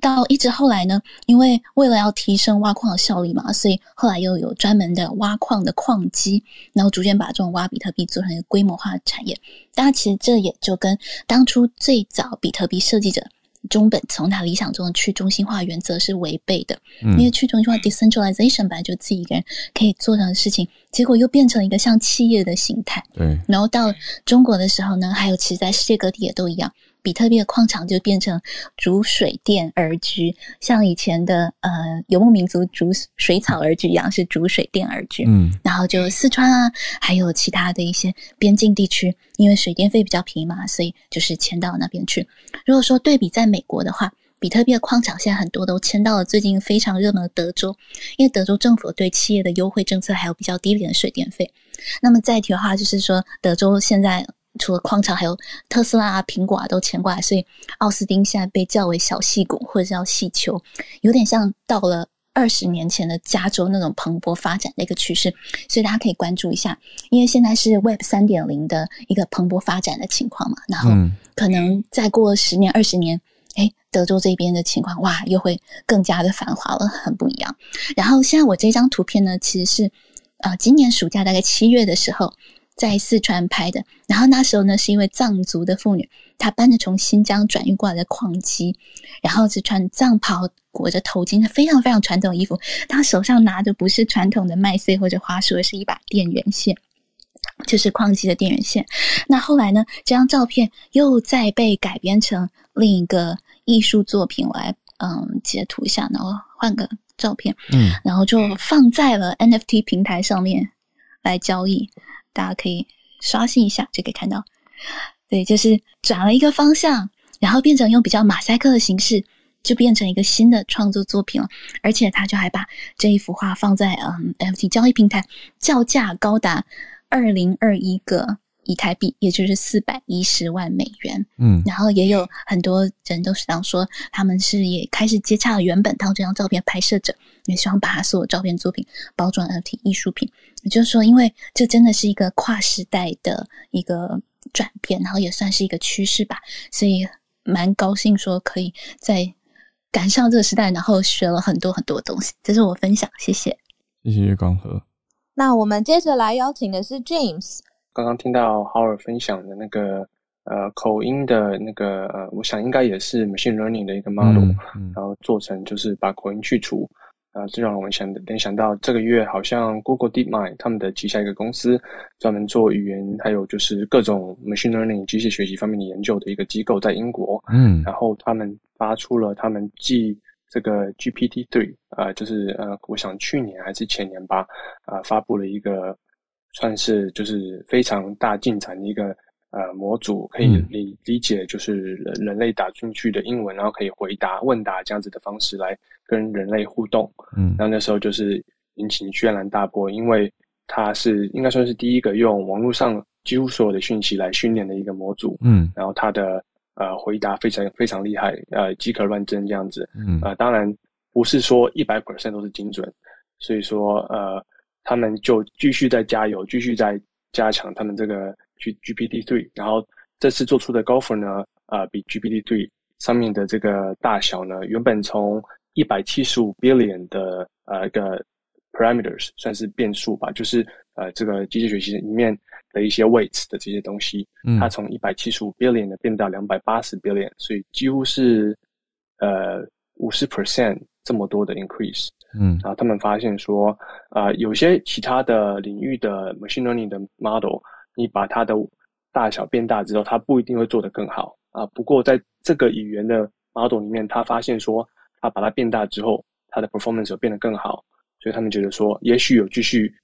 到一直后来呢，因为为了要提升挖矿的效率嘛，所以后来又有专门的挖矿的矿机，然后逐渐把这种挖比特币做成一个规模化的产业。当然，其实这也就跟当初最早比特币设计者中本从他理想中的去中心化原则是违背的。因为去中心化 （decentralization） 本来就自己一个人可以做成的事情，结果又变成一个像企业的形态。对。然后到中国的时候呢，还有其实在世界各地也都一样。比特币的矿场就变成逐水电而居，像以前的呃游牧民族逐水草而居一样，是逐水电而居。嗯，然后就四川啊，还有其他的一些边境地区，因为水电费比较便宜嘛，所以就是迁到那边去。如果说对比在美国的话，比特币的矿场现在很多都迁到了最近非常热门的德州，因为德州政府对企业的优惠政策还有比较低廉的水电费。那么再提的话，就是说德州现在。除了矿场，还有特斯拉啊、苹果啊都迁过来，所以奥斯汀现在被叫为小细谷或者叫细球，有点像到了二十年前的加州那种蓬勃发展的一个趋势，所以大家可以关注一下，因为现在是 Web 三点零的一个蓬勃发展的情况嘛，然后可能再过十年、二十年，哎，德州这边的情况哇，又会更加的繁华了，很不一样。然后现在我这张图片呢，其实是呃今年暑假大概七月的时候。在四川拍的，然后那时候呢，是因为藏族的妇女，她搬着从新疆转运过来的矿机，然后是穿藏袍，裹着头巾，非常非常传统衣服。她手上拿的不是传统的麦穗或者花束，而是一把电源线，就是矿机的电源线。那后来呢，这张照片又再被改编成另一个艺术作品，我来嗯截图一下，然后换个照片，嗯，然后就放在了 NFT 平台上面来交易。大家可以刷新一下，就可以看到，对，就是转了一个方向，然后变成用比较马赛克的形式，就变成一个新的创作作品了。而且他就还把这一幅画放在嗯 FT 交易平台，叫价高达二零二一个以太币，也就是四百一十万美元。嗯，然后也有很多人都想说，他们是也开始接洽了原本当这张照片拍摄者，也希望把他所有照片作品包装 NFT 艺术品。也就是说，因为这真的是一个跨时代的一个转变，然后也算是一个趋势吧，所以蛮高兴说可以在赶上这个时代，然后学了很多很多东西。这是我分享，谢谢。谢谢月光河。那我们接着来邀请的是 James。刚刚听到豪尔分享的那个呃口音的那个呃，我想应该也是 machine learning 的一个 model，然后做成就是把口音去除。啊，这让我们想联想到这个月好像 Google DeepMind 他们的旗下一个公司，专门做语言还有就是各种 machine learning 机械学习方面的研究的一个机构，在英国，嗯，然后他们发出了他们继这个 GPT three 啊，就是呃，我想去年还是前年吧，啊，发布了一个算是就是非常大进展的一个呃模组，可以理理解就是人人类打进去的英文，然后可以回答问答这样子的方式来跟人类互动。嗯，然后那时候就是引起轩然大波，因为它是应该算是第一个用网络上几乎所有的讯息来训练的一个模组。嗯，然后它的。呃，回答非常非常厉害，呃，即可乱真这样子。嗯，呃，当然不是说一百 percent 都是精准，所以说呃，他们就继续在加油，继续在加强他们这个 G GPT three。然后这次做出的 Golfer 呢，呃，比 GPT three 上面的这个大小呢，原本从一百七十五 billion 的呃一个 parameters 算是变数吧，就是呃这个机器学习里面。的一些 weights 的这些东西，它从一百七十五 billion 的变到两百八十 billion，所以几乎是呃五十 percent 这么多的 increase。嗯，然后他们发现说，啊，有些其他的领域的 machine learning 的 model，你把它的大小变大之后，它不一定会做得更好啊。不过在这个语言的 model 里面，他发现说，他把它变大之后，它的 performance 变得更好，所以他们觉得说，也许有继续。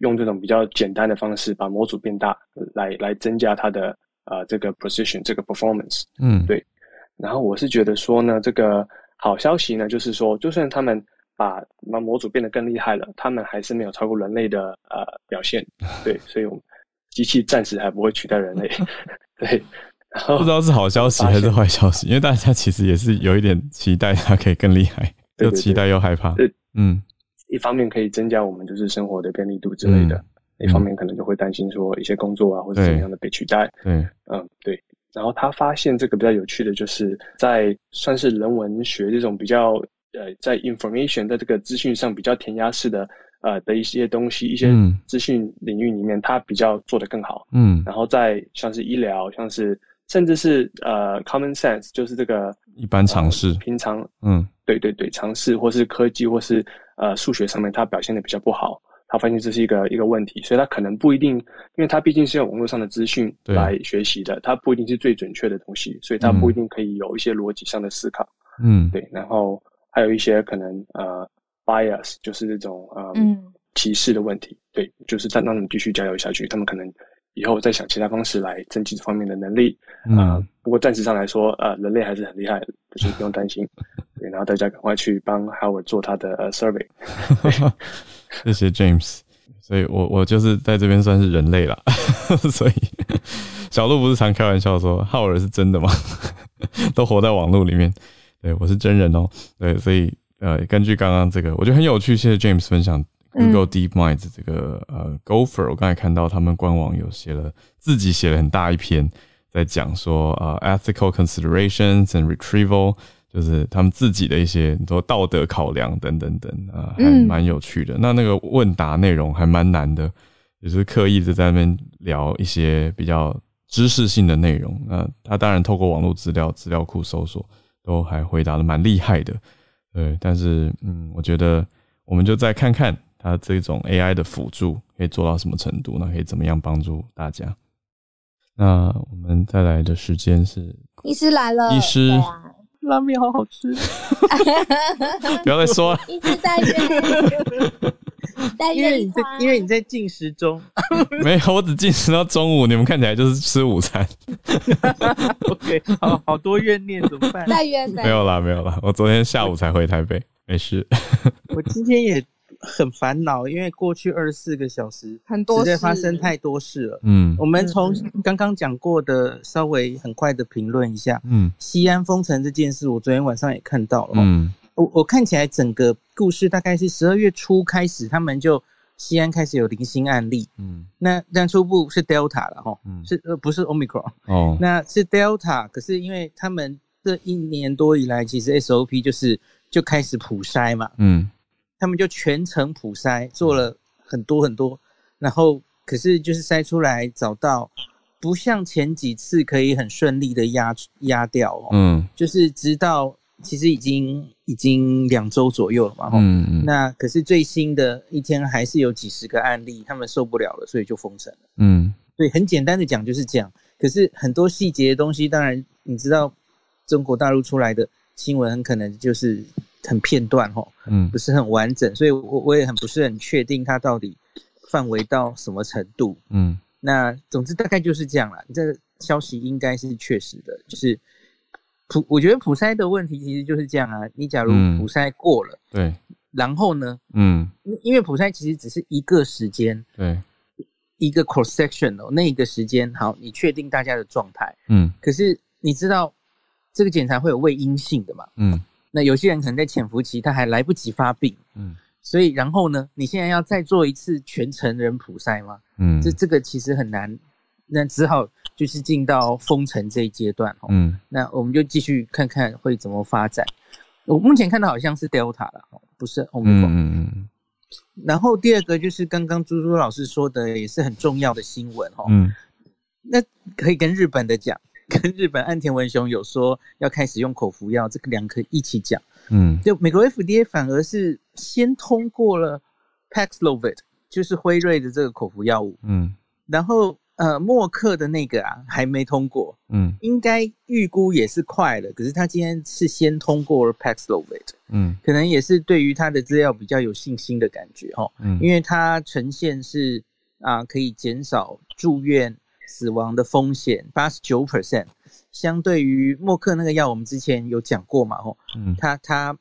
用这种比较简单的方式把模组变大，来来增加它的呃这个 precision 这个 performance。嗯，对。然后我是觉得说呢，这个好消息呢，就是说，就算他们把把模组变得更厉害了，他们还是没有超过人类的呃表现。对，所以我们机器暂时还不会取代人类。对。然后不知道是好消息还是坏消息，因为大家其实也是有一点期待它可以更厉害，又期待又害怕。嗯。一方面可以增加我们就是生活的便利度之类的，一方面可能就会担心说一些工作啊或者怎么样的被取代。嗯嗯对。然后他发现这个比较有趣的就是在算是人文学这种比较呃在 information 在这个资讯上比较填鸭式的呃的一些东西一些资讯领域里面，它比较做得更好。嗯。然后在像是医疗，像是甚至是呃 common sense，就是这个一般常识，平常嗯对对对常识或是科技或是。呃，数学上面它表现的比较不好，他发现这是一个一个问题，所以他可能不一定，因为他毕竟是用网络上的资讯来学习的，他不一定是最准确的东西，所以他不一定可以有一些逻辑上的思考。嗯，对，然后还有一些可能呃 bias，就是那种呃歧视的问题。对，就是再让他们继续加油下去，他们可能以后再想其他方式来增进这方面的能力。啊，不过暂时上来说，呃，人类还是很厉害的，就是不用担心。对，然后大家赶快去帮 Howard 做他的呃 survey。谢谢 James，所以我我就是在这边算是人类了。所以小鹿不是常开玩笑说 Howard 是真的吗？都活在网络里面。对我是真人哦。对，所以呃，根据刚刚这个，我觉得很有趣。谢谢 James 分享 Google DeepMind 这个呃 Gopher，我刚才看到他们官网有写了，自己写了很大一篇，在讲说呃 ethical considerations and retrieval。就是他们自己的一些很多道德考量等等等啊，还蛮有趣的。那那个问答内容还蛮难的，也是刻意的在那边聊一些比较知识性的内容。那他当然透过网络资料资料库搜索，都还回答的蛮厉害的。对，但是嗯，我觉得我们就再看看它这种 AI 的辅助可以做到什么程度，那可以怎么样帮助大家。那我们再来的时间是医师来了，医师。拉面好好吃，不要再说了。一直在约，在因为你在因为你在进食中，没有，我只进食到中午。你们看起来就是吃午餐。OK，好好多怨念怎么办？在约没有啦，没有啦。我昨天下午才回台北，没事。我今天也。很烦恼，因为过去二十四个小时，很多实在发生太多事了。嗯，我们从刚刚讲过的，稍微很快的评论一下。嗯，西安封城这件事，我昨天晚上也看到了。嗯，我我看起来整个故事大概是十二月初开始，他们就西安开始有零星案例。嗯，那但初步是 Delta 了哈，是呃不是 Omicron 哦，那是 Delta。可是因为他们这一年多以来，其实 SOP 就是就开始普筛嘛。嗯。他们就全程普筛做了很多很多，然后可是就是筛出来找到，不像前几次可以很顺利的压压掉哦，嗯，就是直到其实已经已经两周左右了嘛，嗯嗯，那可是最新的一天还是有几十个案例，他们受不了了，所以就封城了，嗯，对，很简单的讲就是这样，可是很多细节的东西，当然你知道中国大陆出来的新闻很可能就是。很片段哈，嗯，不是很完整，所以我我也很不是很确定它到底范围到什么程度，嗯，那总之大概就是这样了。这个消息应该是确实的，就是普我觉得普筛的问题其实就是这样啊。你假如普筛过了，对，然后呢，嗯，因为普筛其实只是一个时间，对，一个 cross section 哦，那一个时间好，你确定大家的状态，嗯，可是你知道这个检查会有未阴性的嘛，嗯。那有些人可能在潜伏期，他还来不及发病，嗯，所以然后呢，你现在要再做一次全成人普筛吗？嗯，这这个其实很难，那只好就是进到封城这一阶段，嗯，那我们就继续看看会怎么发展。我目前看到好像是 Delta 了，不是 Omicron。嗯嗯。然后第二个就是刚刚朱朱老师说的，也是很重要的新闻，哈，嗯，那可以跟日本的讲。跟日本岸田文雄有说要开始用口服药，这个两个一起讲。嗯，就美国 FDA 反而是先通过了 Paxlovid，就是辉瑞的这个口服药物。嗯，然后呃默克的那个啊还没通过。嗯，应该预估也是快了，可是他今天是先通过了 Paxlovid。嗯，可能也是对于他的资料比较有信心的感觉哈。嗯，因为它呈现是啊可以减少住院。死亡的风险八十九 percent，相对于默克那个药，我们之前有讲过嘛？吼，嗯，它它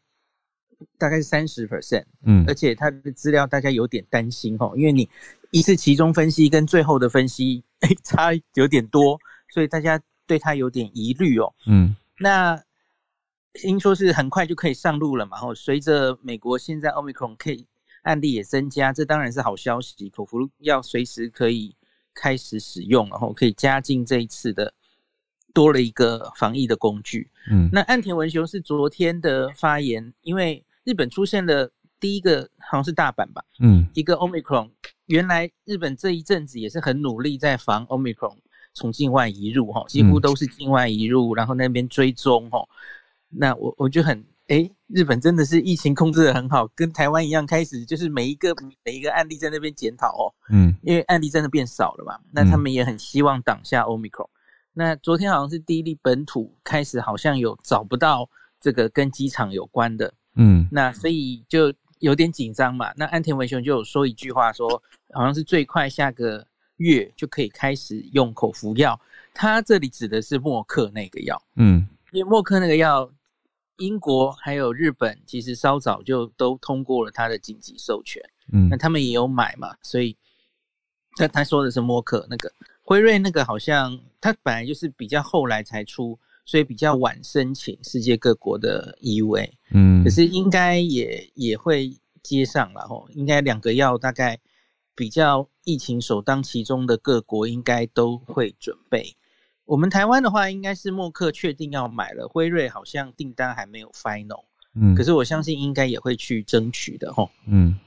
大概是三十 percent，嗯，而且它的资料大家有点担心吼，因为你一次其中分析跟最后的分析，哎，差有点多，所以大家对它有点疑虑哦，嗯，那听说是很快就可以上路了嘛？吼，随着美国现在 omicron K 案例也增加，这当然是好消息，口服药随时可以。开始使用，然后可以加进这一次的多了一个防疫的工具。嗯，那岸田文雄是昨天的发言，因为日本出现了第一个好像是大阪吧，嗯，一个 omicron。原来日本这一阵子也是很努力在防 omicron 从境外移入，哈，几乎都是境外移入，然后那边追踪，哈。那我我就很。哎，日本真的是疫情控制的很好，跟台湾一样，开始就是每一个每一个案例在那边检讨哦。嗯，因为案例真的变少了嘛，那他们也很希望挡下 Omicron。那昨天好像是第一例本土开始，好像有找不到这个跟机场有关的。嗯，那所以就有点紧张嘛。那安田文雄就有说一句话，说好像是最快下个月就可以开始用口服药。他这里指的是默克那个药。嗯，因为默克那个药。英国还有日本，其实稍早就都通过了他的紧急授权，嗯，那他们也有买嘛，所以他他说的是默克那个辉瑞那个，好像他本来就是比较后来才出，所以比较晚申请世界各国的 EUA，嗯，可是应该也也会接上了吼，应该两个药大概比较疫情首当其冲的各国应该都会准备。我们台湾的话，应该是默克确定要买了，辉瑞好像订单还没有 final，嗯，可是我相信应该也会去争取的吼，嗯，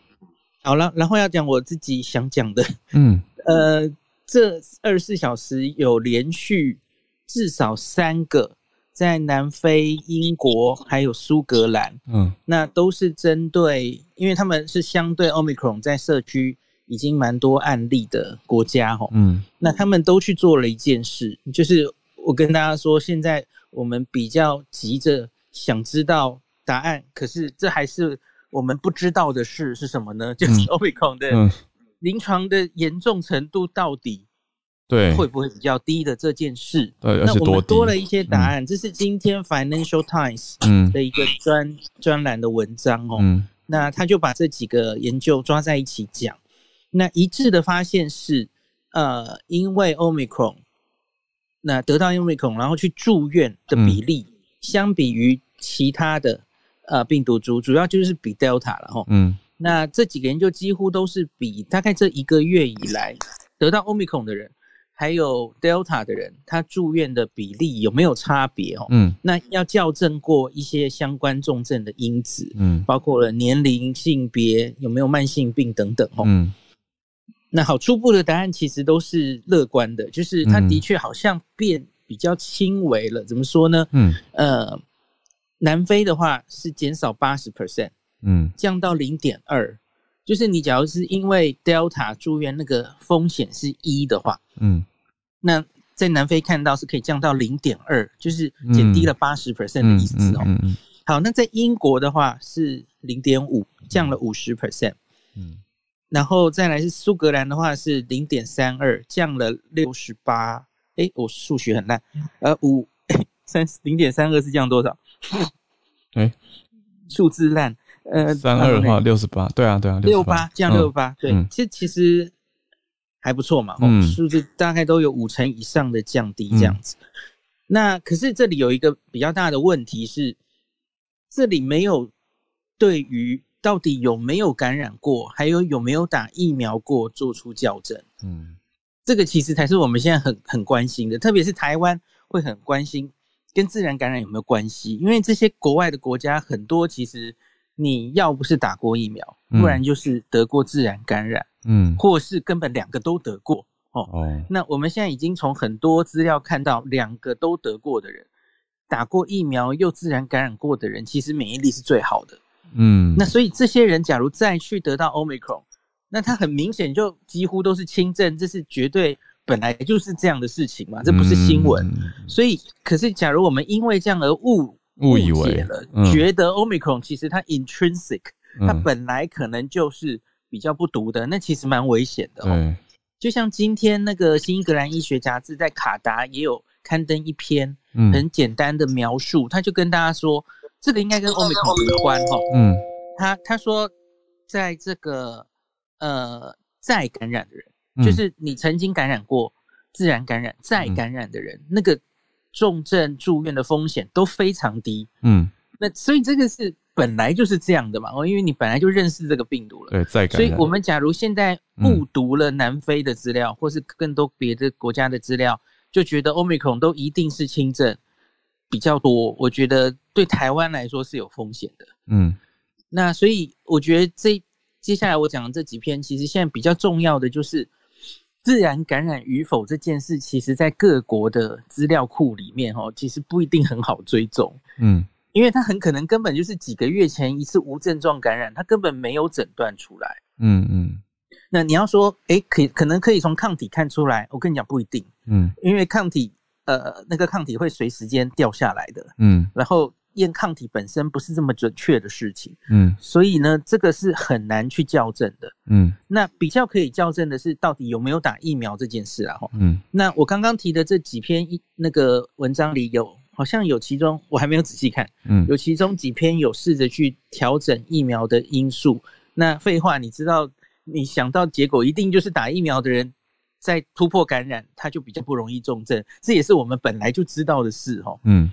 好了，然后要讲我自己想讲的，嗯，呃，这二十四小时有连续至少三个在南非、英国还有苏格兰，嗯，那都是针对，因为他们是相对 omicron 在社区。已经蛮多案例的国家哈，嗯，那他们都去做了一件事，就是我跟大家说，现在我们比较急着想知道答案，可是这还是我们不知道的事是什么呢？就是 Omicron 的临床的严重程度到底对。会不会比较低的这件事？对，那我们多了一些答案，这是今天 Financial Times 嗯。的一个专专栏的文章哦，那他就把这几个研究抓在一起讲。那一致的发现是，呃，因为 Omicron，那得到 Omicron 然后去住院的比例，相比于其他的呃病毒株，主要就是比 Delta 了哈。嗯。那这几个研究几乎都是比大概这一个月以来得到 Omicron 的人，还有 Delta 的人，他住院的比例有没有差别哦？嗯。那要校正过一些相关重症的因子，嗯，包括了年龄、性别，有没有慢性病等等哦。嗯。那好，初步的答案其实都是乐观的，就是它的确好像变比较轻微了。怎么说呢？嗯，呃，南非的话是减少八十 percent，嗯，降到零点二。就是你假如是因为 Delta 住院那个风险是一的话，嗯，那在南非看到是可以降到零点二，就是减低了八十 percent 的意思哦。好，那在英国的话是零点五，降了五十 percent。嗯，然后再来是苏格兰的话是零点三二，降了六十八。哎，我数学很烂，呃，五三零点三二是降多少？哎，数字烂。呃，三二的话六十八，对啊，对啊，六八降六八，对，其实其实还不错嘛，嗯，数字大概都有五成以上的降低这样子。那可是这里有一个比较大的问题是，这里没有对于到底有没有感染过，还有有没有打疫苗过做出校正。嗯，这个其实才是我们现在很很关心的，特别是台湾会很关心跟自然感染有没有关系，因为这些国外的国家很多其实你要不是打过疫苗，不然就是得过自然感染，嗯，或是根本两个都得过。哦，那我们现在已经从很多资料看到，两个都得过的人，打过疫苗又自然感染过的人，其实免疫力是最好的。嗯，那所以这些人假如再去得到 Omicron，那他很明显就几乎都是轻症，这是绝对本来就是这样的事情嘛，这不是新闻。所以，可是假如我们因为这样而误误以为了，觉得 Omicron 其实它 intrinsic，它本来可能就是比较不毒的，那其实蛮危险的哦。就像今天那个《新英格兰医学杂志》在卡达也有刊登一篇很简单的描述，他就跟大家说，这个应该跟欧美孔无关哈。嗯，他他说，在这个呃再感染的人，就是你曾经感染过自然感染再感染的人，那个重症住院的风险都非常低。嗯，那所以这个是。本来就是这样的嘛，哦，因为你本来就认识这个病毒了，对，再感染所以我们假如现在误读了南非的资料，或是更多别的国家的资料，就觉得 Omicron 都一定是轻症比较多，我觉得对台湾来说是有风险的。嗯，那所以我觉得这接下来我讲的这几篇，其实现在比较重要的就是自然感染与否这件事，其实在各国的资料库里面，哦，其实不一定很好追踪。嗯。因为它很可能根本就是几个月前一次无症状感染，它根本没有诊断出来。嗯嗯。那你要说，哎，可可能可以从抗体看出来？我跟你讲，不一定。嗯。因为抗体，呃，那个抗体会随时间掉下来的。嗯。然后验抗体本身不是这么准确的事情。嗯。所以呢，这个是很难去校正的。嗯。那比较可以校正的是，到底有没有打疫苗这件事啊？哈。嗯。那我刚刚提的这几篇一那个文章里有。好像有其中我还没有仔细看，嗯，有其中几篇有试着去调整疫苗的因素。那废话，你知道，你想到结果一定就是打疫苗的人在突破感染，他就比较不容易重症，这也是我们本来就知道的事，哈，嗯。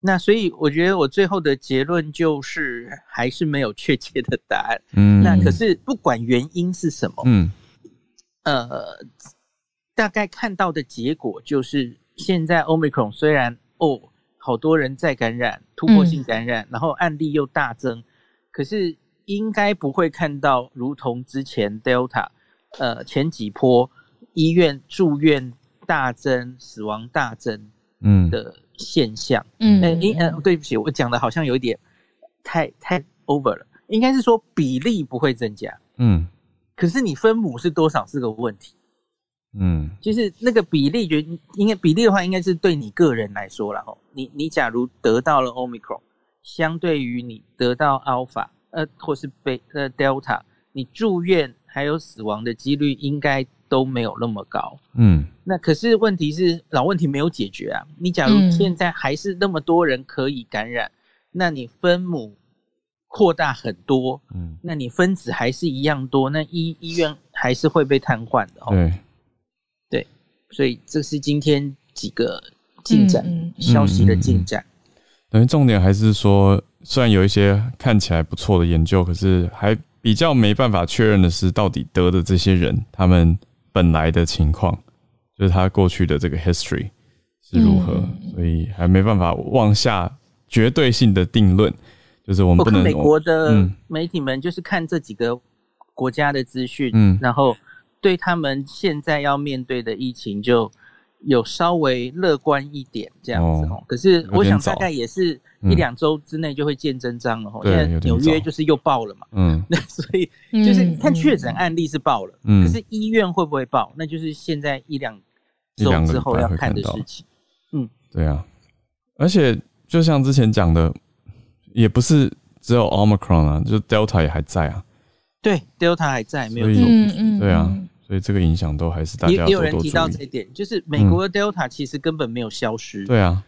那所以我觉得我最后的结论就是还是没有确切的答案，嗯。那可是不管原因是什么，嗯，呃，大概看到的结果就是现在 Omicron 虽然哦。好多人在感染，突破性感染，然后案例又大增，可是应该不会看到如同之前 Delta，呃前几波医院住院大增、死亡大增，嗯的现象。嗯，哎，呃，对不起，我讲的好像有一点太太 over 了，应该是说比例不会增加。嗯，可是你分母是多少是个问题。嗯，就是那个比例，觉应该比例的话，应该是对你个人来说了吼。你你假如得到了 Omicron，相对于你得到 Alpha，呃，或是被呃 Delta，你住院还有死亡的几率应该都没有那么高。嗯，那可是问题是老问题没有解决啊。你假如现在还是那么多人可以感染，那你分母扩大很多，嗯，那你分子还是一样多，那医医院还是会被瘫痪的哦。对。对所以这是今天几个进展消息的进展。等于重点还是说，虽然有一些看起来不错的研究，可是还比较没办法确认的是，到底得的这些人他们本来的情况，就是他过去的这个 history 是如何，所以还没办法妄下绝对性的定论。就是我们不能美国的媒体们就是看这几个国家的资讯，嗯，然后。对他们现在要面对的疫情，就有稍微乐观一点这样子哦。可是我想大概也是一两周之内就会见真章了哦。现在纽约就是又爆了嘛，嗯，那所以就是看确诊案例是爆了，嗯，可是医院会不会爆，那就是现在一两周之后要看的事情。嗯，对啊，而且就像之前讲的，也不是只有 Omicron 啊，就 Delta 也还在啊。对，Delta 还在，没有错。嗯嗯，对啊，所以这个影响都还是大家也有人提到这一点，就是美国的 Delta 其实根本没有消失。对啊，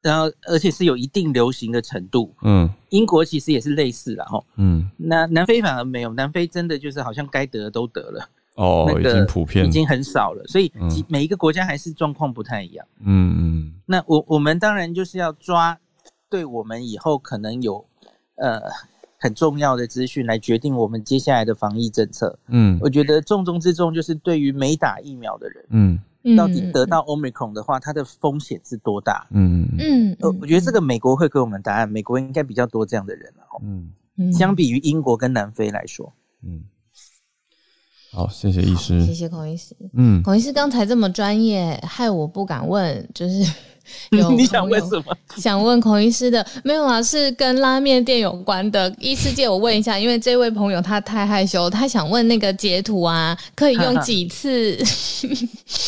然后而且是有一定流行的程度。嗯，英国其实也是类似的哈。嗯，那南非反而没有，南非真的就是好像该得的都得了。哦，已经普遍，已经很少了，所以每一个国家还是状况不太一样。嗯嗯，那我我们当然就是要抓对我们以后可能有呃很重要的资讯来决定我们接下来的防疫政策。嗯，我觉得重中之重就是对于没打疫苗的人，嗯，到底得到 omicron 的话，它的风险是多大？嗯嗯，呃，我觉得这个美国会给我们答案，美国应该比较多这样的人了。嗯，相比于英国跟南非来说，嗯。好，谢谢医师，谢谢孔医师。嗯，孔医师刚才这么专业，害我不敢问，就是 有你想问什么？想问孔医师的没有啊？是跟拉面店有关的。医师借，我问一下，因为这位朋友他太害羞，他想问那个截图啊，可以用 几次？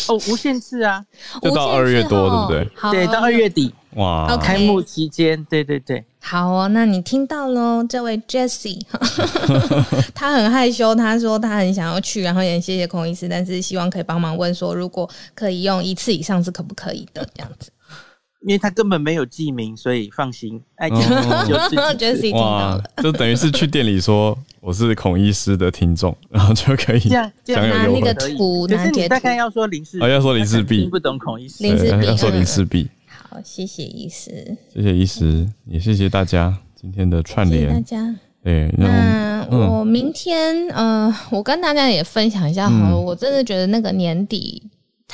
哦，无限次啊，就到二月多，对不对？对，到二月底。哇，开幕期间，对对对，好哦，那你听到喽，这位 Jessie，他很害羞，他说他很想要去，然后也谢谢孔医师，但是希望可以帮忙问说，如果可以用一次以上是可不可以的这样子。因为他根本没有记名，所以放心。哎，Jessie 听到了，就等于是去店里说我是孔医师的听众，然后就可以享有那个图，可是你大概要说林氏，哦，要说林氏璧，听不懂孔医师，林氏璧，要说林氏璧。好，谢谢医师，谢谢医师，也谢谢大家今天的串联。大家，对，那我明天，呃，我跟大家也分享一下好了，我真的觉得那个年底。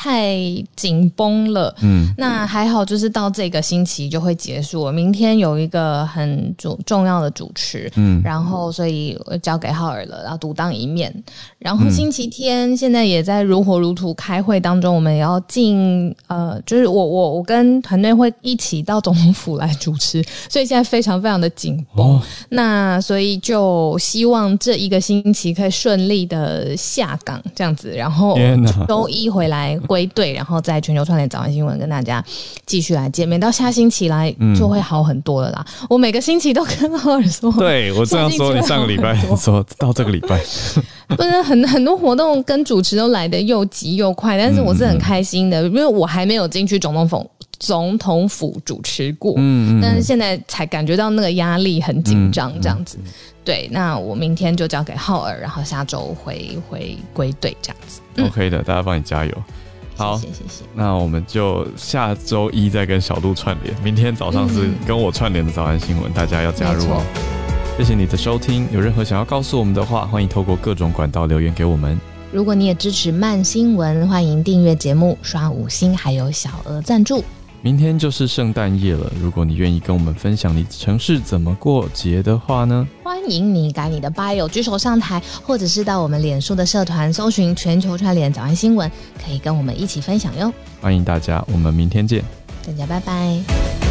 太紧绷了，嗯，那还好，就是到这个星期就会结束。明天有一个很重重要的主持，嗯，然后所以交给浩尔了，然后独当一面。然后星期天现在也在如火如荼开会当中，我们也要进，呃，就是我我我跟团队会一起到总统府来主持，所以现在非常非常的紧绷。那所以就希望这一个星期可以顺利的下岗，这样子，然后周一回来。归队，然后在全球串联早安新闻跟大家继续来见面，到下星期来就会好很多了啦。我每个星期都跟浩尔说，对我这样说，你上个礼拜说到这个礼拜，不是很很多活动跟主持都来的又急又快，但是我是很开心的，因为我还没有进去总统府总统府主持过，嗯，但是现在才感觉到那个压力很紧张，这样子。对，那我明天就交给浩尔，然后下周回回归队这样子。OK 的，大家帮你加油。好，谢谢谢。那我们就下周一再跟小鹿串联，明天早上是跟我串联的早安新闻，大家要加入哦。谢谢你的收听，有任何想要告诉我们的话，欢迎透过各种管道留言给我们。如果你也支持慢新闻，欢迎订阅节目、刷五星，还有小额赞助。明天就是圣诞夜了，如果你愿意跟我们分享你城市怎么过节的话呢？欢迎你改你的 bio 举手上台，或者是到我们脸书的社团搜寻全球串联早安新闻，可以跟我们一起分享哟。欢迎大家，我们明天见，大家拜拜。